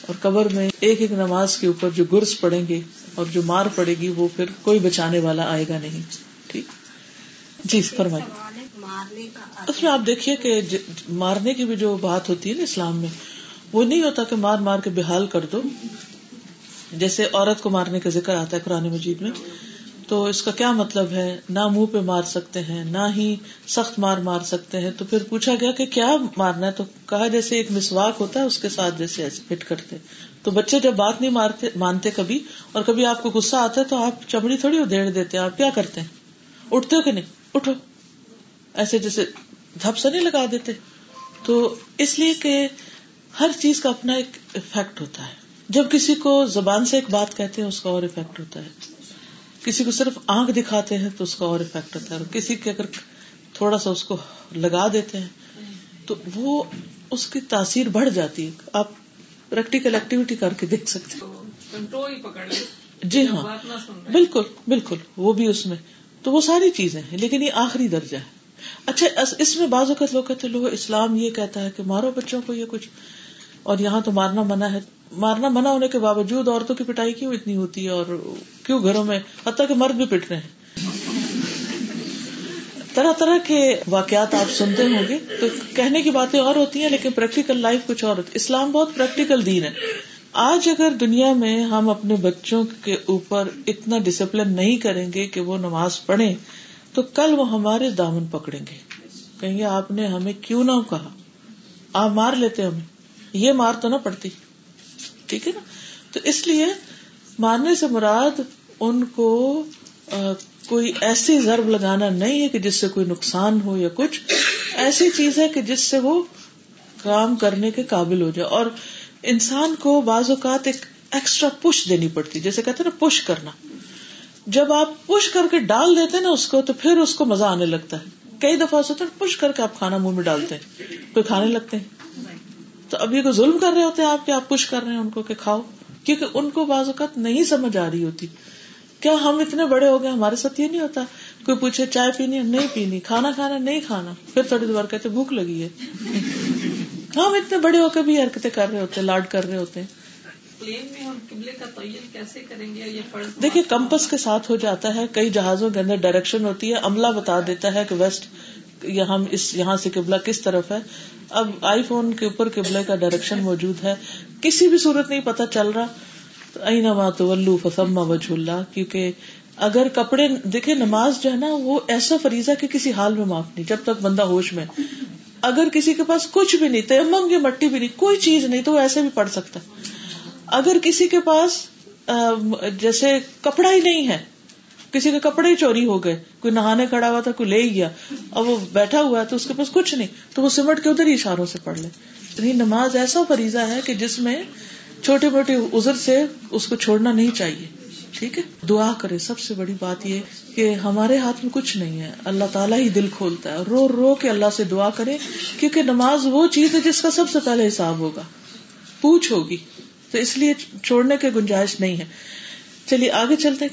اور قبر میں ایک ایک نماز کے اوپر جو گرس پڑیں گے اور جو مار پڑے گی، وہ پھر کوئی بچانے والا آئے گا نہیں۔ ٹھیک؟ جی فرمائیے۔ اس میں آپ دیکھیے کہ مارنے کی بھی جو بات ہوتی ہے نا اسلام میں، وہ نہیں ہوتا کہ مار مار کے بحال کر دو۔ جیسے عورت کو مارنے کا ذکر آتا ہے قرآن مجید میں، تو اس کا کیا مطلب ہے؟ نہ منہ پہ مار سکتے ہیں، نہ ہی سخت مار مار سکتے ہیں۔ تو پھر پوچھا گیا کہ کیا مارنا ہے؟ تو کہا جیسے ایک مسواک ہوتا ہے، اس کے ساتھ جیسے ایسے فٹ کرتے۔ تو بچے جب بات نہیں مارتے، مانتے کبھی، اور کبھی آپ کو غصہ آتا ہے تو آپ چمڑی تھوڑی ادھیڑ دیتے آپ کیا کرتے ہیں؟ اٹھتے ہو کہ نہیں؟ اٹھو۔ ایسے جیسے دھپ سے نہیں لگا دیتے۔ تو اس لیے کہ ہر چیز کا اپنا ایک افیکٹ ہوتا ہے۔ جب کسی کو زبان سے ایک بات کہتے ہیں اس کا اور افیکٹ ہوتا ہے۔ کسی کو صرف آنکھ دکھاتے ہیں تو اس کا اور افیکٹ ہوتا ہے۔ اور کسی کے اگر تھوڑا سا اس کو لگا دیتے ہیں تو وہ اس کی تاثیر بڑھ جاتی ہے۔ آپ پریکٹیکل ایکٹیویٹی کر کے دیکھ سکتے جی ہاں۔ بالکل بالکل۔ وہ بھی اس میں۔ تو وہ ساری چیزیں ہیں لیکن یہ آخری درجہ ہے۔ اچھا اس میں بعض اوقات لوگ کہتے لوگ اسلام یہ کہتا ہے کہ مارو بچوں کو یہ کچھ۔ اور یہاں تو مارنا منع ہے۔ مارنا منع ہونے کے باوجود عورتوں کی پٹائی کیوں اتنی ہوتی ہے؟ اور کیوں گھروں میں؟ حتیٰ کہ مرد بھی پٹ رہے ہیں۔ طرح طرح کے واقعات آپ سنتے ہوں گے۔ تو کہنے کی باتیں اور ہوتی ہیں، لیکن پریکٹیکل لائف کچھ اور ہوتی اسلام بہت پریکٹیکل دین ہے۔ آج اگر دنیا میں ہم اپنے بچوں کے اوپر اتنا ڈسپلن نہیں کریں گے کہ وہ نماز پڑھے تو کل وہ ہمارے دامن پکڑیں گے۔ کہیں گے، آپ نے ہمیں کیوں نہ کہا؟ آپ مار لیتے ہمیں۔ یہ مار تو نہ پڑتی۔ ٹھیک ہے نا؟ تو اس لیے مارنے سے مراد ان کو کوئی ایسی ضرب لگانا نہیں ہے کہ جس سے کوئی نقصان ہو یا کچھ۔ ایسی چیز ہے کہ جس سے وہ کام کرنے کے قابل ہو جائے۔ اور انسان کو بعض اوقات ایک ایکسٹرا پش دینی پڑتی، جیسے کہتے نا، پش کرنا۔ جب آپ پش کر کے ڈال دیتے نا اس کو تو پھر اس کو مزہ آنے لگتا ہے۔ کئی دفعہ ہوتا ہے پش کر کے آپ کھانا منہ میں ڈالتے ہیں پھر کھانے لگتے ہیں۔ تو اب یہ کو ظلم کر رہے ہوتے ہیں آپ کے آپ پش کر رہے ہیں ان کو کہ کھاؤ، کیونکہ ان کو بعض اوقات نہیں سمجھ آ رہی ہوتی۔ کیا ہم اتنے بڑے ہو گئے، ہمارے ساتھ یہ نہیں ہوتا۔ کوئی پوچھے چائے پینی نہیں پینی۔ کھانا کھانا نہیں کھانا۔ پھر تھوڑی دیر کہتے بھوک لگی ہے۔ ہم اتنے بڑے ہو کے بھی حرکتیں کر رہے ہوتے لاڈ کر رہے ہوتے ہیں۔ دیکھیے کمپس کے ساتھ ہو جاتا ہے کئی جہازوں کے اندر ڈائریکشن ہوتی ہے عملہ بتا دیتا ہے کہ ویسٹ ہم اس یہاں سے قبلہ کس طرف ہے۔ اب آئی فون کے اوپر قبلے کا ڈائریکشن موجود ہے۔ کسی بھی صورت نہیں پتا چل رہا۔ تو فسما وجہ اللہ کیونکہ اگر کپڑے دیکھے نماز جو ہے نا وہ ایسا فریضہ کہ کسی حال میں معاف نہیں جب تک بندہ ہوش میں اگر کسی کے پاس کچھ بھی نہیں تیمم کی مٹی بھی نہیں کوئی چیز نہیں تو وہ ایسے بھی پڑھ سکتا اگر کسی کے پاس جیسے کپڑا ہی نہیں ہے، کسی کے کپڑے ہی چوری ہو گئے، کوئی نہانے کھڑا ہوا تھا، کوئی لے ہی گیا اور وہ بیٹھا ہوا ہے تو اس کے پاس کچھ نہیں، تو وہ سمٹ کے ادھر ہی اشاروں سے پڑھ لے۔ نماز ایسا فریضہ ہے کہ جس میں چھوٹے موٹے ازر سے اس کو چھوڑنا نہیں چاہیے۔ ٹھیک ہے؟ دعا کرے، سب سے بڑی بات یہ کہ ہمارے ہاتھ میں کچھ نہیں ہے، اللہ تعالیٰ ہی دل کھولتا ہے۔ رو رو کے اللہ سے دعا کرے، کیونکہ نماز وہ چیز ہے جس کا سب سے پہلے حساب ہوگا۔ پوچھ ہوگی۔ تو اس لیے چھوڑنے کے گنجائش نہیں ہے۔ چلیے، آگے چلتے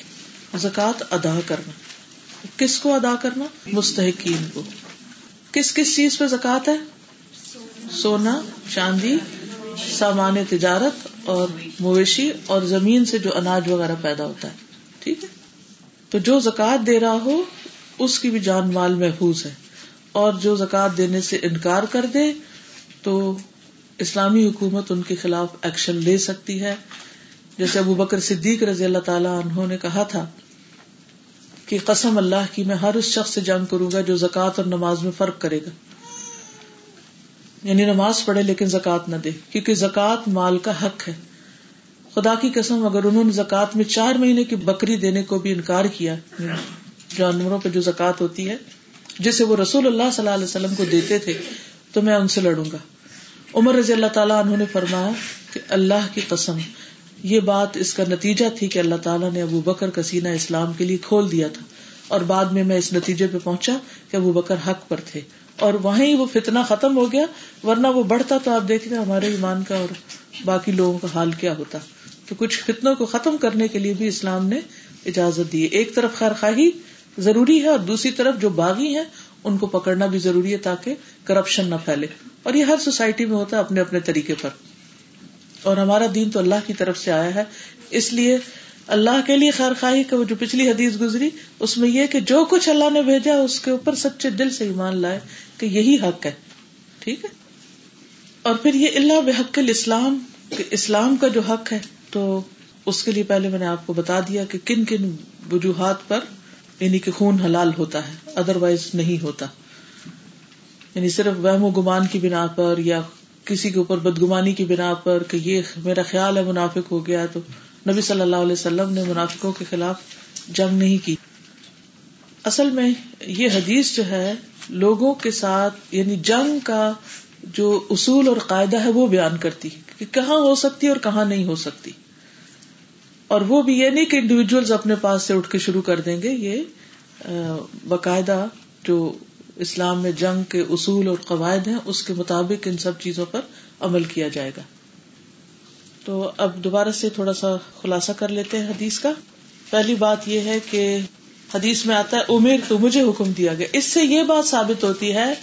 زکات ادا کرنا۔ کس کو ادا کرنا؟ مستحقین کو۔ کس کس چیز پہ زکات ہے؟ سونا، چاندی، سامان تجارت اور مویشی اور زمین سے جو اناج وغیرہ پیدا ہوتا ہے۔ ٹھیک ہے؟ تو جو زکات دے رہا ہو، اس کی بھی جان مال محفوظ ہے۔ اور جو زکات دینے سے انکار کر دے، تو اسلامی حکومت ان کے خلاف ایکشن لے سکتی ہے۔ جیسے ابو بکر صدیق رضی اللہ تعالیٰ انہوں نے کہا تھا کہ قسم اللہ کی میں ہر اس شخص سے جنگ کروں گا جو زکات اور نماز میں فرق کرے گا۔ یعنی نماز پڑھے لیکن زکات نہ دے، کیونکہ زکات مال کا حق ہے۔ خدا کی قسم، اگر انہوں نے زکات میں چار مہینے کی بکری دینے کو بھی انکار کیا، جانوروں پہ جو زکات ہوتی ہے جسے وہ رسول اللہ صلی اللہ علیہ وسلم کو دیتے تھے، تو میں ان سے لڑوں گا۔ عمر رضی اللہ تعالیٰ انہوں نے فرمایا کہ اللہ کی قسم، یہ بات اس کا نتیجہ تھی کہ اللہ تعالیٰ نے ابو بکر کا سینہ اسلام کے لیے کھول دیا تھا۔ اور بعد میں میں اس نتیجے پہ پہنچا کہ ابو بکر حق پر تھے۔ اور وہیں وہ فتنا ختم ہو گیا، ورنہ وہ بڑھتا تو آپ دیکھتے ہمارے ایمان کا اور باقی لوگوں کا حال کیا ہوتا۔ تو کچھ فتنوں کو ختم کرنے کے لیے بھی اسلام نے اجازت دی۔ ایک طرف خیر خواہی ضروری ہے اور دوسری طرف جو باغی ہیں ان کو پکڑنا بھی ضروری ہے تاکہ کرپشن نہ پھیلے۔ اور یہ ہر سوسائٹی میں ہوتا ہے اپنے اپنے طریقے پر۔ اور ہمارا دین تو اللہ کی طرف سے آیا ہے۔ اس لیے اللہ کے لیے خیر خواہی کا وہ جو پچھلی حدیث گزری، اس میں یہ کہ جو کچھ اللہ نے بھیجا، اس کے اوپر سچے دل سے ایمان لائے کہ یہی حق ہے۔ ٹھیک ہے؟ اور پھر یہ اللہ بحق الاسلام، کہ اسلام کا جو حق ہے، تو اس کے لیے پہلے میں نے آپ کو بتا دیا کہ کن کن وجوہات پر یعنی کہ خون حلال ہوتا ہے ادر وائز نہیں ہوتا۔ یعنی صرف وہم و گمان کی بنا پر یا کسی کے اوپر بدگمانی کی بنا پر کہ یہ میرا خیال ہے منافق ہو گیا تو نبی صلی اللہ علیہ وسلم نے منافقوں کے خلاف جنگ نہیں کی۔ اصل میں یہ حدیث جو ہے، لوگوں کے ساتھ یعنی جنگ کا جو اصول اور قاعدہ ہے وہ بیان کرتی کہ کہاں ہو سکتی اور کہاں نہیں ہو سکتی۔ اور وہ بھی یہ نہیں کہ انڈیویجل اپنے پاس سے اٹھ کے شروع کر دیں گے، یہ باقاعدہ جو اسلام میں جنگ کے اصول اور قواعد ہیں، اس کے مطابق ان سب چیزوں پر عمل کیا جائے گا۔ تو اب دوبارہ سے تھوڑا سا خلاصہ کر لیتے ہیں حدیث کا۔ پہلی بات یہ ہے کہ حدیث میں آتا ہے امیر تو مجھے حکم دیا گیا۔ اس سے یہ بات ثابت ہوتی ہے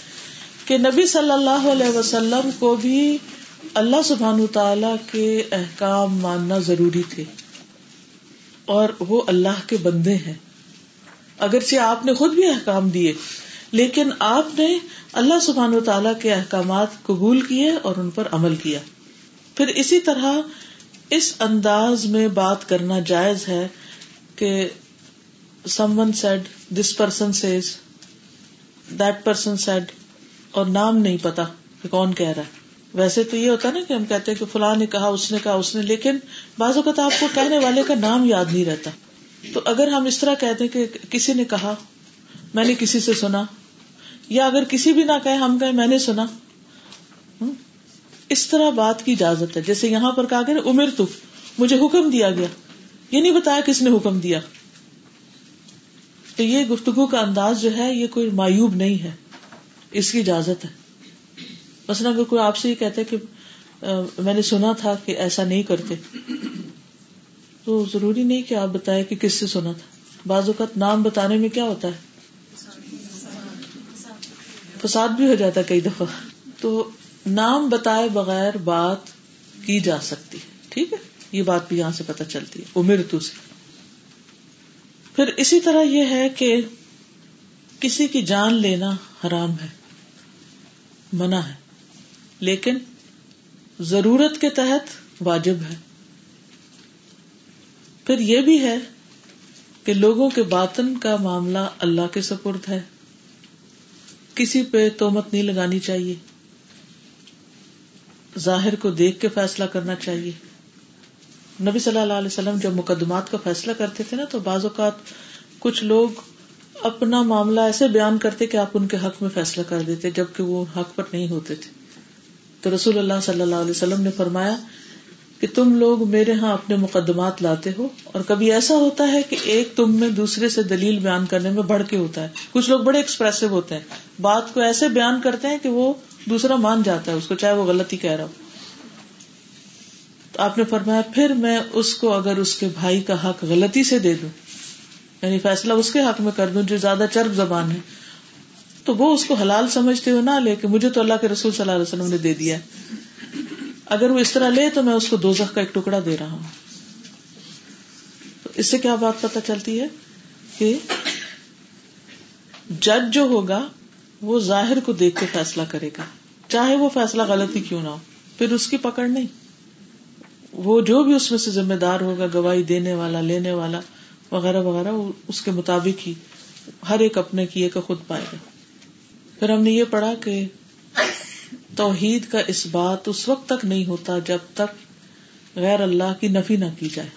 کہ نبی صلی اللہ علیہ وسلم کو بھی اللہ سبحان تعالی کے احکام ماننا ضروری تھے۔ اور وہ اللہ کے بندے ہیں۔ اگرچہ آپ نے خود بھی احکام دیے، لیکن آپ نے اللہ سبحان و تعالیٰ کے احکامات قبول کیے اور ان پر عمل کیا۔ پھر اسی طرح اس انداز میں بات کرنا جائز ہے کہ someone said this person says that person said اور نام نہیں پتا کہ کون کہہ رہا ہے۔ ویسے تو یہ ہوتا نا کہ ہم کہتے ہیں کہ فلاں نے کہا، اس نے کہا، اس نے، لیکن بعض اوقات آپ کو کہنے والے کا نام یاد نہیں رہتا۔ تو اگر ہم اس طرح کہتے ہیں کہ کسی نے کہا، میں نے کسی سے سنا، یا اگر کسی بھی نہ کہے، ہم کہیں، میں نے سنا۔ اس طرح بات کی اجازت ہے۔ جیسے یہاں پر کہا گیا عمر تو، مجھے حکم دیا گیا۔ یہ نہیں بتایا کس نے حکم دیا۔ تو یہ گفتگو کا انداز جو ہے، یہ کوئی مایوب نہیں ہے۔ اس کی اجازت ہے۔ مثلاً اگر کوئی آپ سے یہ کہتا ہے کہ میں نے سنا تھا کہ ایسا نہیں کرتے، تو ضروری نہیں کہ آپ بتائیں کہ کس سے سنا تھا۔ بعض اوقات نام بتانے میں کیا ہوتا ہے؟ فساد بھی ہو جاتا ہے کئی دفعہ۔ تو نام بتائے بغیر بات کی جا سکتی ہے۔ ٹھیک ہے؟ یہ بات بھی یہاں سے پتہ چلتی ہے۔ امر تو سے۔ پھر اسی طرح یہ ہے کہ کسی کی جان لینا حرام ہے، منع ہے۔ لیکن ضرورت کے تحت واجب ہے۔ پھر یہ بھی ہے کہ لوگوں کے باطن کا معاملہ اللہ کے سپرد ہے۔ کسی پہ تومت نہیں لگانی چاہیے۔ ظاہر کو دیکھ کے فیصلہ کرنا چاہیے۔ نبی صلی اللہ علیہ وسلم جب مقدمات کا فیصلہ کرتے تھے نا، تو بعض اوقات کچھ لوگ اپنا معاملہ ایسے بیان کرتے کہ آپ ان کے حق میں فیصلہ کر دیتے، جبکہ وہ حق پر نہیں ہوتے تھے۔ تو رسول اللہ صلی اللہ علیہ وسلم نے فرمایا کہ تم لوگ میرے ہاں اپنے مقدمات لاتے ہو اور کبھی ایسا ہوتا ہے کہ ایک تم میں دوسرے سے دلیل بیان کرنے میں بڑھ کے ہوتا ہے۔ کچھ لوگ بڑے ایکسپریسو ہوتے ہیں۔ بات کو ایسے بیان کرتے ہیں کہ وہ دوسرا مان جاتا ہے اس کو، چاہے وہ غلط ہی کہہ رہا ہو۔ تو آپ نے فرمایا، پھر میں اس کو اگر اس کے بھائی کا حق غلطی سے دے دوں یعنی فیصلہ اس کے حق میں کر دوں جو زیادہ چرب زبان ہے تو وہ اس کو حلال سمجھتے ہوئے نہ لے کے مجھے تو اللہ کے رسول صلی اللہ علیہ وسلم نے دے دیا اگر وہ اس طرح لے تو میں اس کو دو کا ایک ٹکڑا دے رہا ہوں۔ تو اس سے کیا بات پتا چلتی ہے کہ جج جو ہوگا وہ ظاہر کو دیکھ کے فیصلہ کرے گا۔ چاہے وہ فیصلہ غلط ہی کیوں نہ ہو، پھر اس کی پکڑ نہیں۔ وہ جو بھی اس میں سے ذمہ دار ہوگا، گواہی دینے والا، لینے والا، وغیرہ وغیرہ اس کے مطابق ہی ہر ایک اپنے کیے کا خود پائے گا۔ پھر ہم نے یہ پڑھا کہ توحید کا اس بات اس وقت تک نہیں ہوتا جب تک غیر اللہ کی نفی نہ کی جائے۔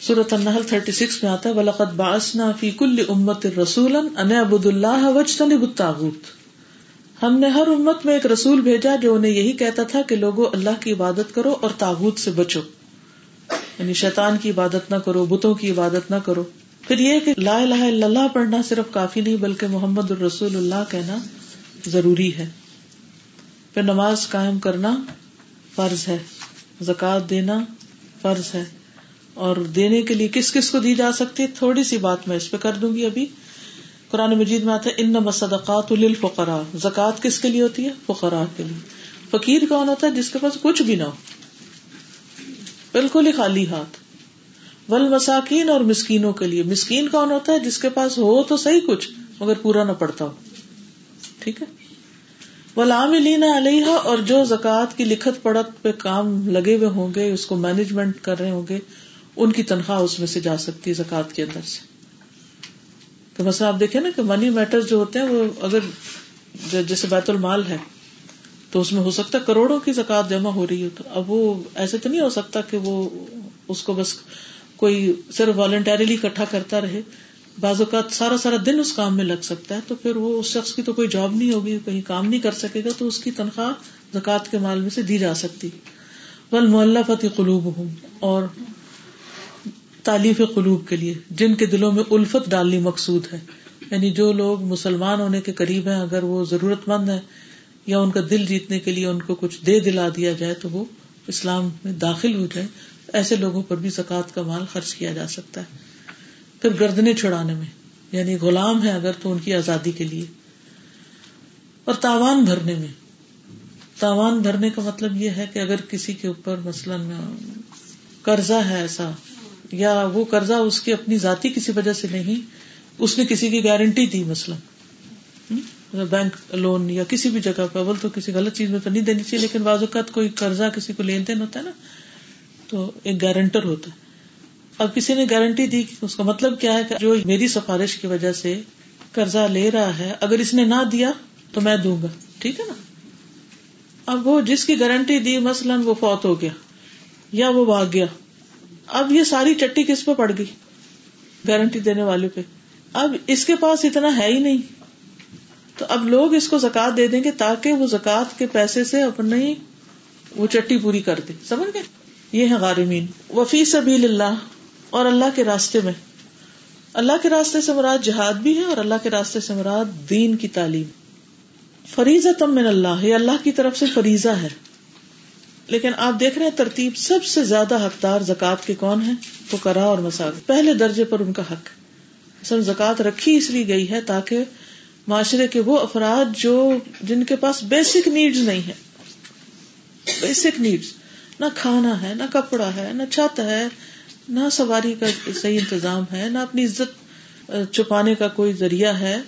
سورت النحل 36 میں آتا ہے، وَلَقَدْ بَعَثْنَا فِي كُلِّ أُمَّةٍ رَسُولًا أَنِ عَبُدُ اللَّهَ وَاجْتَنِبُ الطَّاغُوتِ۔ ہم نے ہر امت میں ایک رسول بھیجا جو انہیں یہی کہتا تھا کہ لوگوں اللہ کی عبادت کرو اور تاغوت سے بچو۔ یعنی شیطان کی عبادت نہ کرو، بتوں کی عبادت نہ کرو۔ پھر یہ کہ لا الہ الا اللہ پڑھنا صرف کافی نہیں بلکہ محمد الرسول اللہ کہنا ضروری ہے۔ پھر نماز قائم کرنا فرض ہے۔ زکات دینا فرض ہے۔ اور دینے کے لیے کس کس کو دی جا سکتی ہے؟ تھوڑی سی بات میں اس پہ کر دوں گی ابھی۔ قرآن مجید میں آتا ہے ان مسدقات للفقراء۔ زکات کس کے لیے ہوتی ہے؟ فقراء کے لیے۔ فقیر کون ہوتا ہے؟ جس کے پاس کچھ بھی نہ ہو۔ بالکل ہی خالی ہاتھ۔ ول مساکین اور مسکینوں کے لیے۔ مسکین کون ہوتا ہے؟ جس کے پاس ہو تو صحیح کچھ، مگر پورا نہ پڑتا ہو۔ ٹھیک ہے؟ ولاملین علیہ اور جو زکوٰۃ کی لکھت پڑت پہ کام لگے ہوئے ہوں گے، اس کو مینجمنٹ کر رہے ہوں گے، ان کی تنخواہ اس میں سے جا سکتی ہے زکوٰۃ کے اندر سے۔ تو مثلا آپ دیکھیں نا کہ منی میٹر جو ہوتے ہیں، وہ اگر جیسے بیت المال ہے، تو اس میں ہو سکتا ہے کروڑوں کی زکات جمع ہو رہی ہو، تو اب وہ ایسے تو نہیں ہو سکتا کہ وہ اس کو بس کوئی صرف والنٹریلی اکٹھا کرتا رہے، بعض اوقات سارا سارا دن اس کام میں لگ سکتا ہے، تو پھر وہ اس شخص کی تو کوئی جاب نہیں ہوگی، کہیں کام نہیں کر سکے گا، تو اس کی تنخواہ زکات کے مال میں سے دی جا سکتی۔ ول محلہ فتح قلوب ہوں اور تعلیف قلوب کے لیے، جن کے دلوں میں الفت ڈالنی مقصود ہے۔ یعنی جو لوگ مسلمان ہونے کے قریب ہیں، اگر وہ ضرورت مند ہے یا ان کا دل جیتنے کے لیے ان کو کچھ دے دلا دیا جائے، تو وہ اسلام میں داخل ہو جائے ایسے لوگوں پر بھی زکوٰۃ کا مال خرچ کیا جا سکتا ہے۔ پھر گردنے چھڑانے میں یعنی غلام ہے اگر تو ان کی آزادی کے لیے۔ اور تاوان بھرنے میں۔ تاوان بھرنے کا مطلب یہ ہے کہ اگر کسی کے اوپر مثلاً قرضہ ہے ایسا، یا وہ قرضہ اس کی اپنی ذاتی کسی وجہ سے نہیں، اس نے کسی کی گارنٹی دی مثلاً۔ بینک لون یا کسی بھی جگہ پہ اول تو کسی غلط چیز میں تو نہیں دینی چاہیے، لیکن بعض اوقات کوئی قرضہ کسی کو لین دین ہوتا ہے نا تو ایک گارنٹر ہوتا ہے۔ اب کسی نے گارنٹی دی اس کا مطلب کیا ہے کہ جو میری سفارش کی وجہ سے قرضہ لے رہا ہے، اگر اس نے نہ دیا تو میں دوں گا۔ ٹھیک ہے نا؟ اب وہ جس کی گارنٹی دی، مثلاً وہ فوت ہو گیا یا وہ بھاگ گیا۔ اب یہ ساری چٹی کس پہ پڑ گئی؟ گارنٹی دینے والے پہ۔ اب اس کے پاس اتنا ہے ہی نہیں۔ تو اب لوگ اس کو زکات دے دیں گے تاکہ وہ زکات کے پیسے سے اپنی وہ چٹی پوری کر دے۔ سمجھ گئے؟ یہ ہے غارمین۔ وفی سبیل اللہ، اور اللہ کے راستے میں۔ اللہ کے راستے سے مراد جہاد بھی ہے اور اللہ کے راستے سے مراد دین کی تعلیم۔ فریضہ تم من اللہ، یہ اللہ کی طرف سے فریضہ ہے۔ لیکن آپ دیکھ رہے ہیں ترتیب سب سے زیادہ حقدار زکات کے کون ہے وہ کرا اور مساغ پہلے درجے پر ان کا حق۔ سر زکات رکھی اس لیے گئی ہے تاکہ معاشرے کے وہ افراد جو جن کے پاس بیسک نیڈز نہیں ہے بیسک نیڈز نہ کھانا ہے، نہ کپڑا ہے، نہ چھت ہے، نہ سواری کا صحیح انتظام ہے، نہ اپنی عزت چھپانے کا کوئی ذریعہ ہے۔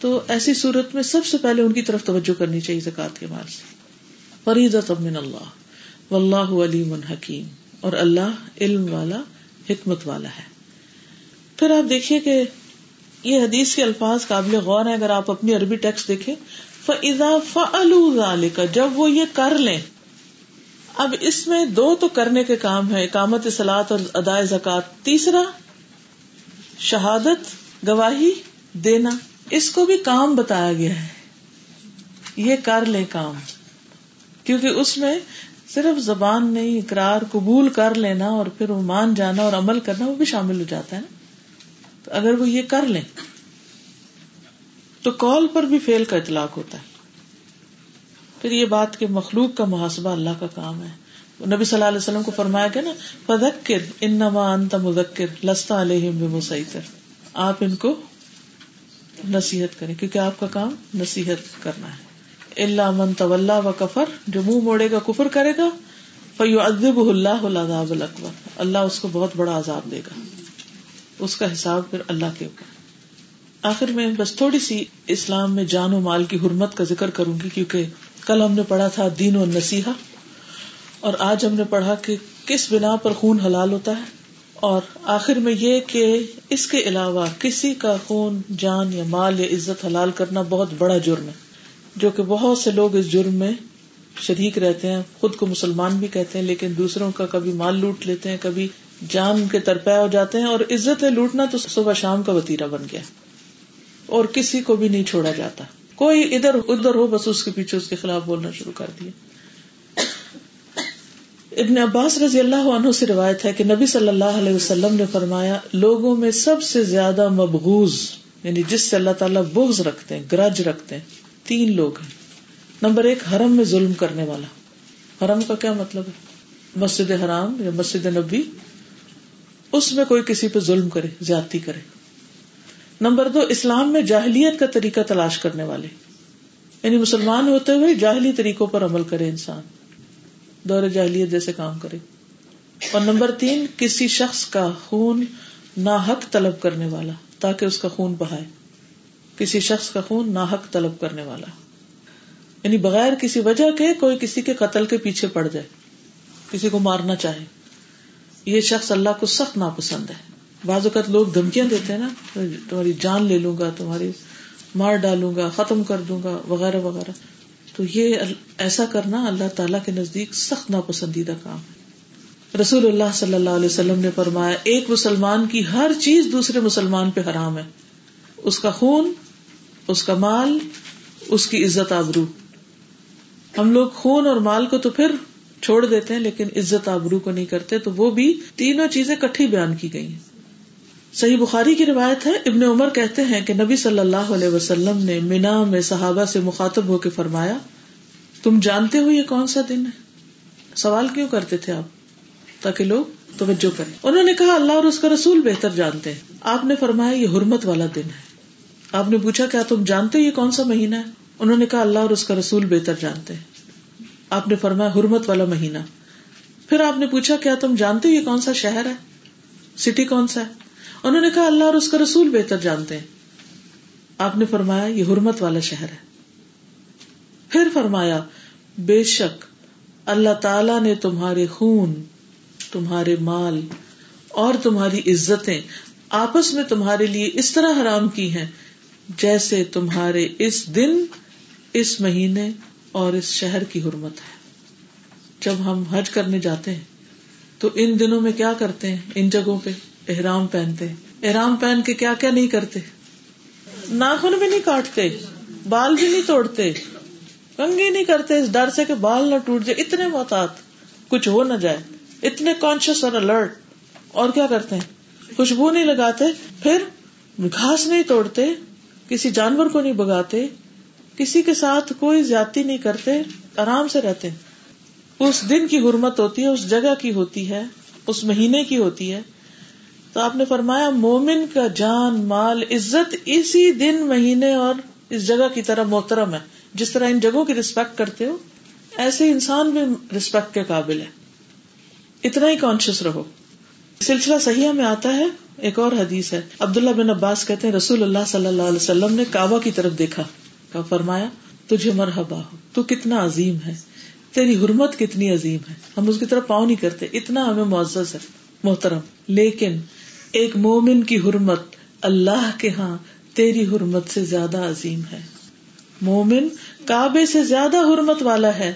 تو ایسی صورت میں سب سے پہلے ان کی طرف توجہ کرنی چاہیے زکات کے مال سے۔ فریض من اللہ۔ و اللہ علیم الحکیم اور اللہ علم والا، حکمت والا ہے۔ پھر آپ دیکھیے کہ یہ حدیث کے الفاظ قابل غور ہے اگر آپ اپنی عربی ٹیکسٹ دیکھیں فضا فعل کا جب وہ یہ کر لیں اب اس میں دو تو کرنے کے کام ہے اقامت سلاد اور ادائے زکات تیسرا، شہادت، گواہی دینا۔ اس کو بھی کام بتایا گیا ہے۔ یہ کر لیں کام۔ کیونکہ اس میں صرف زبان نہیں، اقرار، قبول کر لینا اور پھر وہ مان جانا اور عمل کرنا، وہ بھی شامل ہو جاتا ہے۔ نا تو اگر وہ یہ کر لیں، تو کال پر بھی فیل کا اطلاق ہوتا ہے۔ پھر یہ بات کہ مخلوق کا محاسبہ اللہ کا کام ہے۔ نبی صلی اللہ علیہ وسلم کو فرمایا گیا نا فدکر انما انت مذکر لستا علیہم بمسیطر۔ آپ ان کو نصیحت کریں، کیونکہ آپ کا کام نصیحت کرنا ہے۔ اللہ من طول و کفر، جو منہ موڑے گا، کفر کرے گا۔ فیو ادب اللہ العذاب الاکبر۔ اللہ اس کو بہت بڑا عذاب دے گا۔ اس کا حساب پھر اللہ کے اوپر۔ آخر میں بس تھوڑی سی اسلام میں جان و مال کی حرمت کا ذکر کروں گی، کیونکہ کل ہم نے پڑھا تھا دین و نصیحا اور آج ہم نے پڑھا کہ کس بنا پر خون حلال ہوتا ہے، اور آخر میں یہ کہ اس کے علاوہ کسی کا خون، جان یا مال یا عزت حلال کرنا بہت بڑا جرم ہے، جو کہ بہت سے لوگ اس جرم میں شریک رہتے ہیں، خود کو مسلمان بھی کہتے ہیں، لیکن دوسروں کا کبھی مال لوٹ لیتے ہیں، کبھی جان کے ترپے ہو جاتے ہیں، اور عزت لوٹنا تو صبح شام کا وتیرا بن گیا، اور کسی کو بھی نہیں چھوڑا جاتا۔ کوئی ادھر ادھر ہو، بس اس کے پیچھے اس کے خلاف بولنا شروع کر دیا۔ ابن عباس رضی اللہ عنہ سے روایت ہے کہ نبی صلی اللہ علیہ وسلم نے فرمایا، لوگوں میں سب سے زیادہ مبغوز یعنی جس سے اللہ تعالیٰ بغض رکھتے ہیں، گرج رکھتے ہیں، تین لوگ ہیں۔ نمبر ایک، حرم میں ظلم کرنے والا۔ حرم کا کیا مطلب ہے؟ مسجد حرام یا مسجد نبی اس میں کوئی کسی پہ ظلم کرے، زیادتی کرے۔ نمبر دو، اسلام میں جاہلیت کا طریقہ تلاش کرنے والے۔ یعنی مسلمان ہوتے ہوئے جاہلی طریقوں پر عمل کرے انسان۔ دور جاہلیت جیسے کام کرے۔ اور نمبر تین، کسی شخص کا خون ناحق طلب کرنے والا، تاکہ اس کا خون بہائے۔ کسی شخص کا خون ناحق طلب کرنے والا۔ یعنی بغیر کسی وجہ کے کوئی کسی کے قتل کے پیچھے پڑ جائے، کسی کو مارنا چاہے۔ یہ شخص اللہ کو سخت ناپسند ہے۔ بعض اوقات لوگ دھمکیاں دیتے ہیں نا، تمہاری جان لے لوں گا، تمہاری مار ڈالوں گا، ختم کر دوں گا، وغیرہ وغیرہ۔ تو یہ ایسا کرنا اللہ تعالی کے نزدیک سخت ناپسندیدہ کام ہے۔ رسول اللہ صلی اللہ علیہ وسلم نے فرمایا، ایک مسلمان کی ہر چیز دوسرے مسلمان پہ حرام ہے۔ اس کا خون، اس کا مال، اس کی عزت آبرو۔ ہم لوگ خون اور مال کو تو پھر چھوڑ دیتے ہیں، لیکن عزت آبرو کو نہیں کرتے، تو وہ بھی تینوں چیزیں کٹھی بیان کی گئی ہیں۔ صحیح بخاری کی روایت ہے، ابن عمر کہتے ہیں کہ نبی صلی اللہ علیہ وسلم نے مینا میں صحابہ سے مخاطب ہو کے فرمایا، تم جانتے ہو یہ کون سا دن ہے؟ سوال کیوں کرتے تھے آپ؟ تاکہ لوگ توجہ کریں۔ انہوں نے کہا، اللہ اور اس کا رسول بہتر جانتے ہیں۔ آپ نے فرمایا، یہ حرمت والا دن ہے۔ آپ نے پوچھا، کیا تم جانتے ہو یہ کون سا مہینہ ہے؟ انہوں نے کہا، اللہ اور اس کا رسول بہتر جانتے ہیں۔ آپ نے فرمایا، حرمت والا مہینہ۔ پھر آپ نے پوچھا، کیا تم جانتے ہو یہ کون سا شہر ہے؟ سٹی کون سا ہے؟ انہوں نے کہا، اللہ اور اس کا رسول بہتر جانتے ہیں۔ آپ نے فرمایا، یہ حرمت والا شہر ہے۔ پھر فرمایا، بے شک اللہ تعالی نے تمہارے خون، تمہارے مال اور تمہاری عزتیں آپس میں تمہارے لیے اس طرح حرام کی ہیں جیسے تمہارے اس دن، اس مہینے اور اس شہر کی حرمت ہے۔ جب ہم حج کرنے جاتے ہیں، تو ان دنوں میں کیا کرتے ہیں؟ ان جگہوں پہ۔ احرام پہنتے۔ احرام پہن کے کیا کیا نہیں کرتے؟ ناخن بھی نہیں کاٹتے، بال بھی نہیں توڑتے کنگی نہیں کرتے، اس ڈر سے کہ بال نہ ٹوٹ جائے۔ اتنے محتاط کچھ ہو نہ جائے، اتنے کانشیس اور الرٹ اور کیا کرتے ہیں؟ خوشبو نہیں لگاتے، پھر گھاس نہیں توڑتے، کسی جانور کو نہیں بگاتے کسی کے ساتھ کوئی زیادتی نہیں کرتے، آرام سے رہتے۔ اس دن کی حرمت ہوتی ہے، اس جگہ کی ہوتی ہے، اس مہینے کی ہوتی ہے۔ تو آپ نے فرمایا، مومن کا جان، مال، عزت اسی دن، مہینے اور اس جگہ کی طرح محترم ہے۔ جس طرح ان جگہوں کی ریسپیکٹ کرتے ہو، ایسے انسان بھی ریسپیکٹ کے قابل ہے اتنا ہی کانشیس رہو۔ سلسلہ صحیح میں آتا ہے، ایک اور حدیث ہے۔ عبداللہ بن عباس کہتے ہیں، رسول اللہ صلی اللہ علیہ وسلم نے کعبہ کی طرف دیکھا۔ فرمایا، تجھے مرحبا ہو۔ تو کتنا عظیم ہے۔ تیری حرمت کتنی عظیم ہے۔ ہم اس کی طرف پاؤں نہیں کرتے، اتنا ہمیں معزز ہے، محترم۔ لیکن ایک مومن کی حرمت اللہ کے ہاں تیری حرمت سے زیادہ عظیم ہے۔ مومن کعبے سے زیادہ حرمت والا ہے۔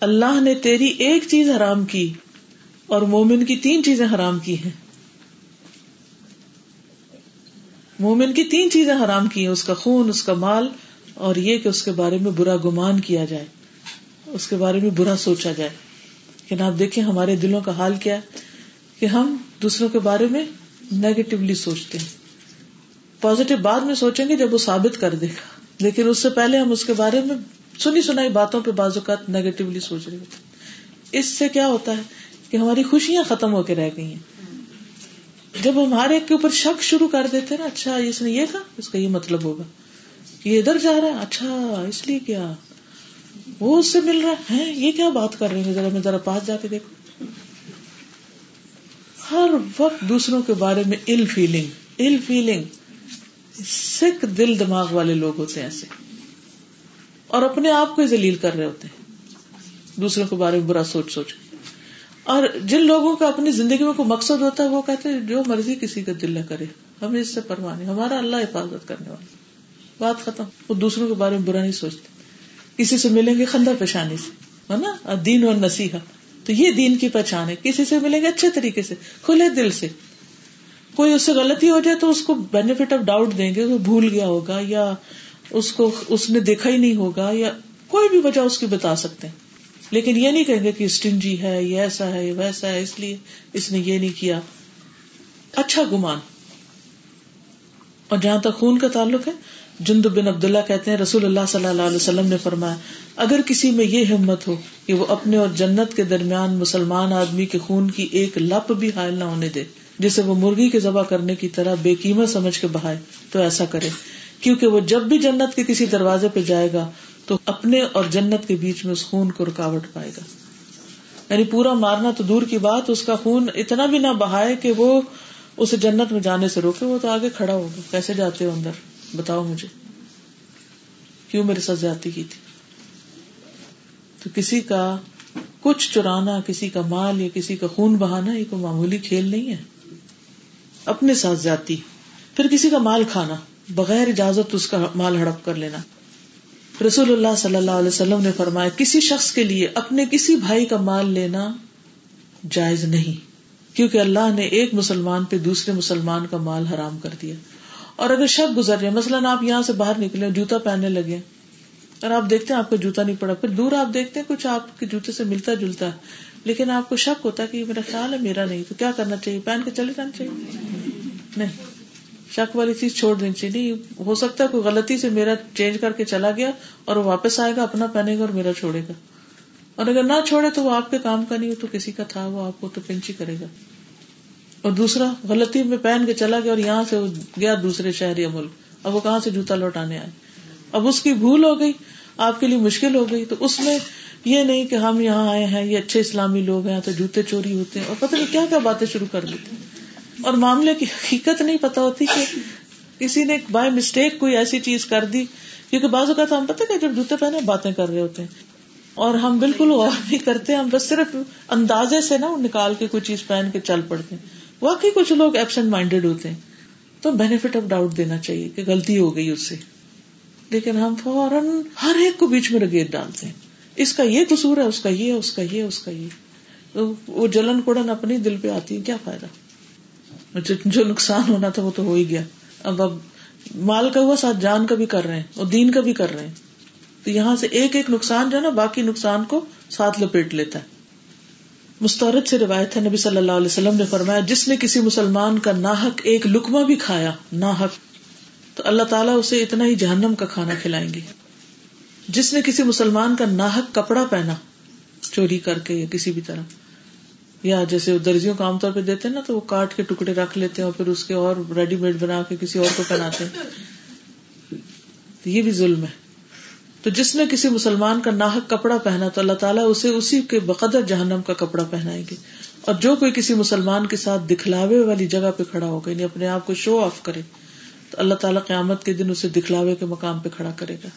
اللہ نے تیری ایک چیز حرام کی اور مومن کی تین چیزیں حرام کی ہیں۔ مومن کی تین چیزیں حرام کی ہیں، اس کا خون، اس کا مال اور یہ کہ اس کے بارے میں برا گمان کیا جائے، اس کے بارے میں برا سوچا جائے۔ لیکن آپ دیکھیں ہمارے دلوں کا حال کیا ہے کہ ہم دوسروں کے بارے میں نیگیٹولی سوچتے ہیں۔ پازیٹو بعد میں سوچیں گے جب وہ ثابت کر دے۔ گا لیکن اس سے پہلے ہم اس کے بارے میں سنی سنائی باتوں پہ بعض اوقات نیگیٹولی سوچ رہے ہوتے اس سے کیا ہوتا ہے کہ ہماری خوشیاں ختم ہو کے رہ گئی ہیں۔ جب ہم ہر ایک کے اوپر شک شروع کر دیتے نا اچھا اس نے یہ کہا اس کا یہ مطلب ہوگا۔ یہ ادھر جا رہا ہے اچھا اس لیے کیا؟ وہ اس سے مل رہا ہے یہ کیا بات کر رہے ہیں؟ ذرا میں ذرا پاس جا کے دیکھو۔ ہر وقت دوسروں کے بارے میں ال فیلنگ ال فیلنگ سکھ دل دماغ والے لوگ ہوتے ہیں ایسے. اور اپنے آپ کو ذلیل کر رہے ہوتے ہیں. دوسروں کے بارے میں برا سوچ سوچ. اور جن لوگوں کا اپنی زندگی میں کوئی مقصد ہوتا ہے وہ کہتے ہیں جو مرضی کسی کا دل نہ کرے. ہمیں اس سے پروانے ہمارا اللہ حفاظت کرنے والا بات ختم. وہ دوسروں کے بارے میں برا نہیں سوچتے. کسی سے ملیں گے خندہ پیشانی سے. ہے نا؟ دین اور نصیحت تو یہ دین کی پہچان ہے۔ کسی سے ملیں گے اچھے طریقے سے، کھلے دل سے۔ کوئی اس سے غلطی ہو جائے تو اس کو بینیفٹ آف ڈاؤٹ دیں گے، وہ بھول گیا ہوگا یا اس کو اس نے دیکھا ہی نہیں ہوگا یا کوئی بھی وجہ اس کی بتا سکتے ہیں۔ لیکن یہ نہیں کہیں گے کہ اسٹنجی ہے، یہ ایسا ہے، یہ ویسا ہے، اس لیے اس نے یہ نہیں کیا۔ اچھا گمان۔ اور جہاں تک خون کا تعلق ہے جند بن عبداللہ کہتے ہیں، رسول اللہ صلی اللہ علیہ وسلم نے فرمایا، اگر کسی میں یہ ہمت ہو کہ وہ اپنے اور جنت کے درمیان مسلمان آدمی کے خون کی ایک لپ بھی حائل نہ ہونے دے، جسے وہ مرغی کے ذبح کرنے کی طرح بے قیمت سمجھ کے بہائے، تو ایسا کرے۔ کیونکہ وہ جب بھی جنت کے کسی دروازے پہ جائے گا، تو اپنے اور جنت کے بیچ میں اس خون کو رکاوٹ پائے گا۔ یعنی پورا مارنا تو دور کی بات، اس کا خون اتنا بھی نہ بہائے کہ وہ اسے جنت میں جانے سے روکے، وہ تو آگے کھڑا ہوگا۔ کیسے جاتے ہو اندر؟ بتاؤ مجھے۔ کیوں میرے ساتھ زیادتی کی تھی؟ تو کسی کا کچھ چرانا، کسی کا مال یا کسی کا خون بہانا یہ کوئی معمولی کھیل نہیں ہے۔ اپنے ساتھ زیادتی، پھر کسی کا مال کھانا، بغیر اجازت اس کا مال ہڑپ کر لینا۔ رسول اللہ صلی اللہ علیہ وسلم نے فرمایا، کسی شخص کے لیے اپنے کسی بھائی کا مال لینا جائز نہیں، کیونکہ اللہ نے ایک مسلمان پہ دوسرے مسلمان کا مال حرام کر دیا۔ اور اگر شک گزر جائے، مثلاً آپ یہاں سے باہر نکلے، جوتا پہننے لگے، اور آپ دیکھتے ہیں آپ کا جوتا نہیں پڑا، پھر دور آپ دیکھتے ہیں کچھ آپ کے جوتے سے ملتا جلتا ہے، لیکن آپ کو شک ہوتا ہے کہ میرا خیال ہے، میرا نہیں، تو کیا کرنا چاہیے؟ پہن کے چلے جانا چاہیے؟ نہیں، شک والی چیز چھوڑ دینی چاہیے، نہیں، ہو سکتا ہے کوئی غلطی سے میرا چینج کر کے چلا گیا اور وہ واپس آئے گا، اپنا پہنے گا اور میرا چھوڑے گا۔ اور اگر نہ چھوڑے تو وہ آپ کے کام کا نہیں ہو تو کسی کا تھا، وہ آپ کو تو پنچی کرے گا۔ اور دوسرا، غلطی میں پہن کے چلا گیا اور یہاں سے گیا دوسرے شہر یا ملک۔ اب وہ کہاں سے جوتا لوٹانے آئے؟ اب اس کی بھول ہو گئی، آپ کے لیے مشکل ہو گئی۔ تو اس میں یہ نہیں کہ ہم یہاں آئے ہیں، یہ اچھے اسلامی لوگ ہیں تو جوتے چوری ہوتے ہیں۔ اور پتہ نہیں کیا کیا باتیں شروع کر دیتے ہیں اور معاملے کی حقیقت نہیں پتا ہوتی کہ کسی نے بائی مسٹیک کوئی ایسی چیز کر دی۔ کیونکہ بعض اوقات ہم پتہ کہ جب جوتے پہنے باتیں کر رہے ہوتے ہیں۔ اور ہم بالکل غور نہیں کرتے، ہم بس صرف اندازے سے نا نکال کے کوئی چیز پہن کے چل پڑتے ہیں۔ واقعی کچھ لوگ ایبسنٹ مائنڈیڈ ہوتے ہیں۔ تو بینیفٹ آف ڈاؤٹ دینا چاہیے کہ غلطی ہو گئی اس سے۔ لیکن ہم فوراً ہر ایک کو بیچ میں رگیٹ ڈالتے ہیں۔ اس کا یہ قصور ہے، اس کا یہ، اس کا یہ، اس کا یہ۔ تو وہ جلن کوڑن اپنی دل پہ آتی ہے کیا فائدہ؟ جو نقصان ہونا تھا وہ تو ہو ہی گیا۔ اب اب مال کا ہوا ساتھ جان کا بھی کر رہے ہیں اور دین کا بھی کر رہے ہیں۔ تو یہاں سے ایک ایک نقصان جو ہے نا، باقی نقصان کو ساتھ لپیٹ لیتا ہے۔ مستورد سے روایت ہے، نبی صلی اللہ علیہ وسلم نے فرمایا، جس نے کسی مسلمان کا ناحک ایک لکما بھی کھایا ناحک تو اللہ تعالیٰ اسے اتنا ہی جہنم کا کھانا کھلائیں گے۔ جس نے کسی مسلمان کا ناحک کپڑا پہنا، چوری کر کے یا کسی بھی طرح، یا جیسے درزیوں کو عام طور پہ دیتے ہیں نا، تو وہ کاٹ کے ٹکڑے رکھ لیتے ہیں اور پھر اس کے اور ریڈی میڈ بنا کے کسی اور کو پہناتے ہیں۔ یہ بھی ظلم ہے۔ تو جس نے کسی مسلمان کا ناحک کپڑا پہنا تو اللہ تعالیٰ اسے اسی کے بقدر جہنم کا کپڑا پہنائے گی۔ اور جو کوئی کسی مسلمان کے ساتھ دکھلاوے والی جگہ پہ کھڑا ہوگا یعنی اپنے آپ کو شو آف کرے، تو اللہ تعالیٰ قیامت کے دن اسے دکھلاوے کے مقام پہ کھڑا کرے گا۔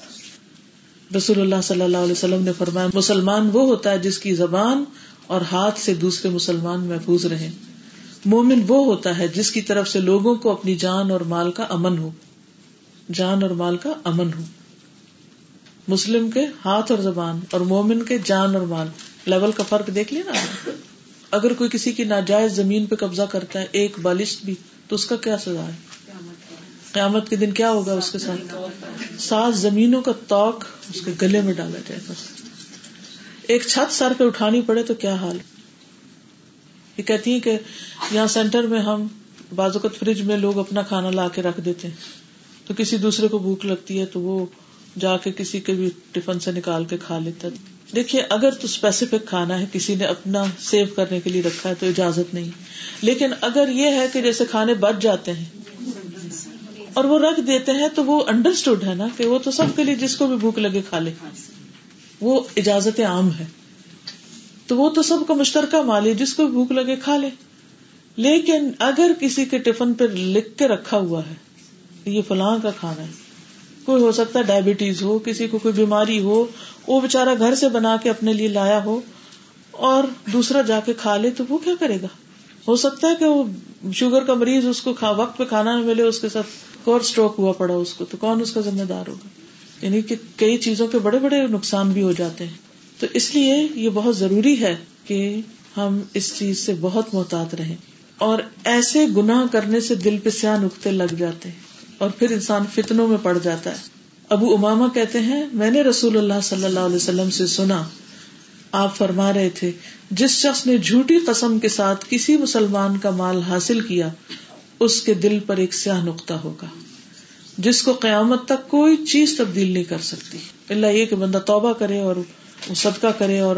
رسول اللہ صلی اللہ علیہ وسلم نے فرمایا، مسلمان وہ ہوتا ہے جس کی زبان اور ہاتھ سے دوسرے مسلمان محفوظ رہے مومن وہ ہوتا ہے جس کی طرف سے لوگوں کو اپنی جان اور مال کا امن ہو۔ جان اور مال کا امن ہو۔ مسلم کے ہاتھ اور زبان اور مومن کے جان اور مال لیول کا فرق دیکھ لیا نا اگر کوئی کسی کی ناجائز زمین پہ قبضہ کرتا ہے، ایک بالش بھی، تو اس کا کیا سزا ہے؟ قیامت کے دن کیا ہوگا اس کے ساتھ؟ سات زمینوں کا توق اس کے گلے میں ڈالا جائے گا۔ ایک چھت سر پہ اٹھانی پڑے تو کیا حال؟ یہ کہتی ہیں کہ یہاں سینٹر میں ہم بازوقت فریج میں لوگ اپنا کھانا لا کے رکھ دیتے ہیں۔ تو کسی دوسرے کو بھوک لگتی ہے تو وہ جا کے کسی کے بھی ٹفن سے نکال کے کھا لیتا دیکھیے، اگر تو اسپیسیفک کھانا ہے، کسی نے اپنا سیو کرنے کے لیے رکھا ہے، تو اجازت نہیں۔ لیکن اگر یہ ہے کہ جیسے کھانے بچ جاتے ہیں اور وہ رکھ دیتے ہیں، تو وہ انڈرسٹوڈ ہے نا کہ وہ تو سب کے لیے جس کو بھی بھوک لگے کھا لے۔ وہ اجازت عام ہے۔ تو وہ تو سب کا مشترکہ مال ہے، جس کو بھی بھوک لگے کھا لے۔ لیکن اگر کسی کے ٹفن پہ لکھ کے رکھا ہوا ہے، یہ فلاں کا کھانا ہے۔ کوئی ہو سکتا ہے ڈائبٹیز ہو، کسی کو کوئی بیماری ہو، وہ بےچارا گھر سے بنا کے اپنے لیے لایا ہو اور دوسرا جا کے کھا لے تو وہ کیا کرے گا؟ ہو سکتا ہے کہ وہ شوگر کا مریض اس کو وقت پہ کھانا نہ ملے، اس کے ساتھ اور اسٹروک ہوا پڑا اس کو، تو کون اس کا ذمہ دار ہوگا؟ یعنی کہ کئی چیزوں کے بڑے بڑے نقصان بھی ہو جاتے ہیں۔ تو اس لیے یہ بہت ضروری ہے کہ ہم اس چیز سے بہت محتاط رہیں اور ایسے گناہ کرنے سے دل پہ سیاہ نقطے لگ جاتے ہیں۔ اور پھر انسان فتنوں میں پڑ جاتا ہے۔ ابو اماما کہتے ہیں، میں نے رسول اللہ صلی اللہ علیہ وسلم سے سنا۔ آپ فرما رہے تھے، جس شخص نے جھوٹی قسم کے ساتھ کسی مسلمان کا مال حاصل کیا، اس کے دل پر ایک سیاہ نقطہ ہوگا، جس کو قیامت تک کوئی چیز تبدیل نہیں کر سکتی۔ اللہ یہ کہ بندہ توبہ کرے اور صدقہ کرے اور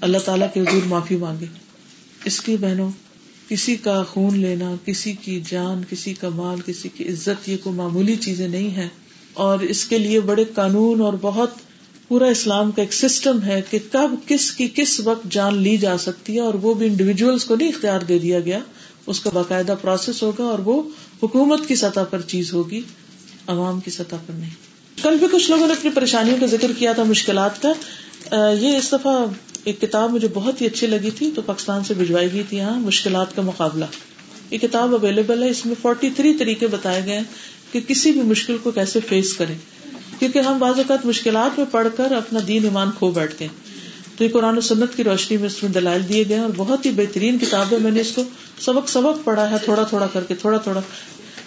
اللہ تعالیٰ کے حضور معافی مانگے۔ اس کی بہنوں کسی کا خون لینا، کسی کی جان، کسی کا مال، کسی کی عزت، یہ کوئی معمولی چیزیں نہیں ہے اور اس کے لیے بڑے قانون اور بہت پورا اسلام کا ایک سسٹم ہے کہ کب کس کی کس وقت جان لی جا سکتی ہے اور وہ بھی انڈیویجلس کو نہیں اختیار دے دیا گیا۔ اس کا باقاعدہ پروسیس ہوگا اور وہ حکومت کی سطح پر چیز ہوگی، عوام کی سطح پر نہیں۔ کل بھی کچھ لوگوں نے اپنی پریشانیوں کا ذکر کیا تھا، مشکلات کا۔ یہ اس دفعہ ایک کتاب مجھے بہت ہی اچھی لگی تھی تو پاکستان سے بھجوائی گئی تھی یہاں، مشکلات کا مقابلہ۔ یہ کتاب اویلیبل ہے، اس میں فورٹی تھری طریقے بتائے گئے کہ کسی بھی مشکل کو کیسے فیس کرے کیونکہ ہم بعض اوقات مشکلات میں پڑھ کر اپنا دین، ایمان کھو بیٹھتے ہیں۔ تو یہ قرآن و سنت کی روشنی میں اس میں دلائل دیے گئے اور بہت ہی بہترین کتاب ہے۔ میں نے اس کو سبق سبق پڑھا ہے، تھوڑا تھوڑا کر کے، تھوڑا تھوڑا۔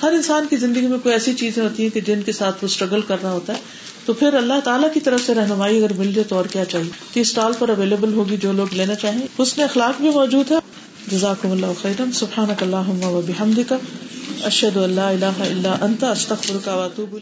ہر انسان کی زندگی میں کوئی ایسی چیزیں ہوتی ہیں کہ جن کے ساتھ وہ اسٹرگل کر رہا ہوتا ہے۔ تو پھر اللہ تعالیٰ کی طرف سے رہنمائی اگر مل جائے تو اور کیا چاہیے؟ تو اسٹال پر اویلیبل ہوگی جو لوگ لینا چاہیں۔ اس میں اخلاق بھی موجود ہے جزاک اللہ خیرم سبحان اللہ اشد اللہ اللہ انت استخر کا واتوب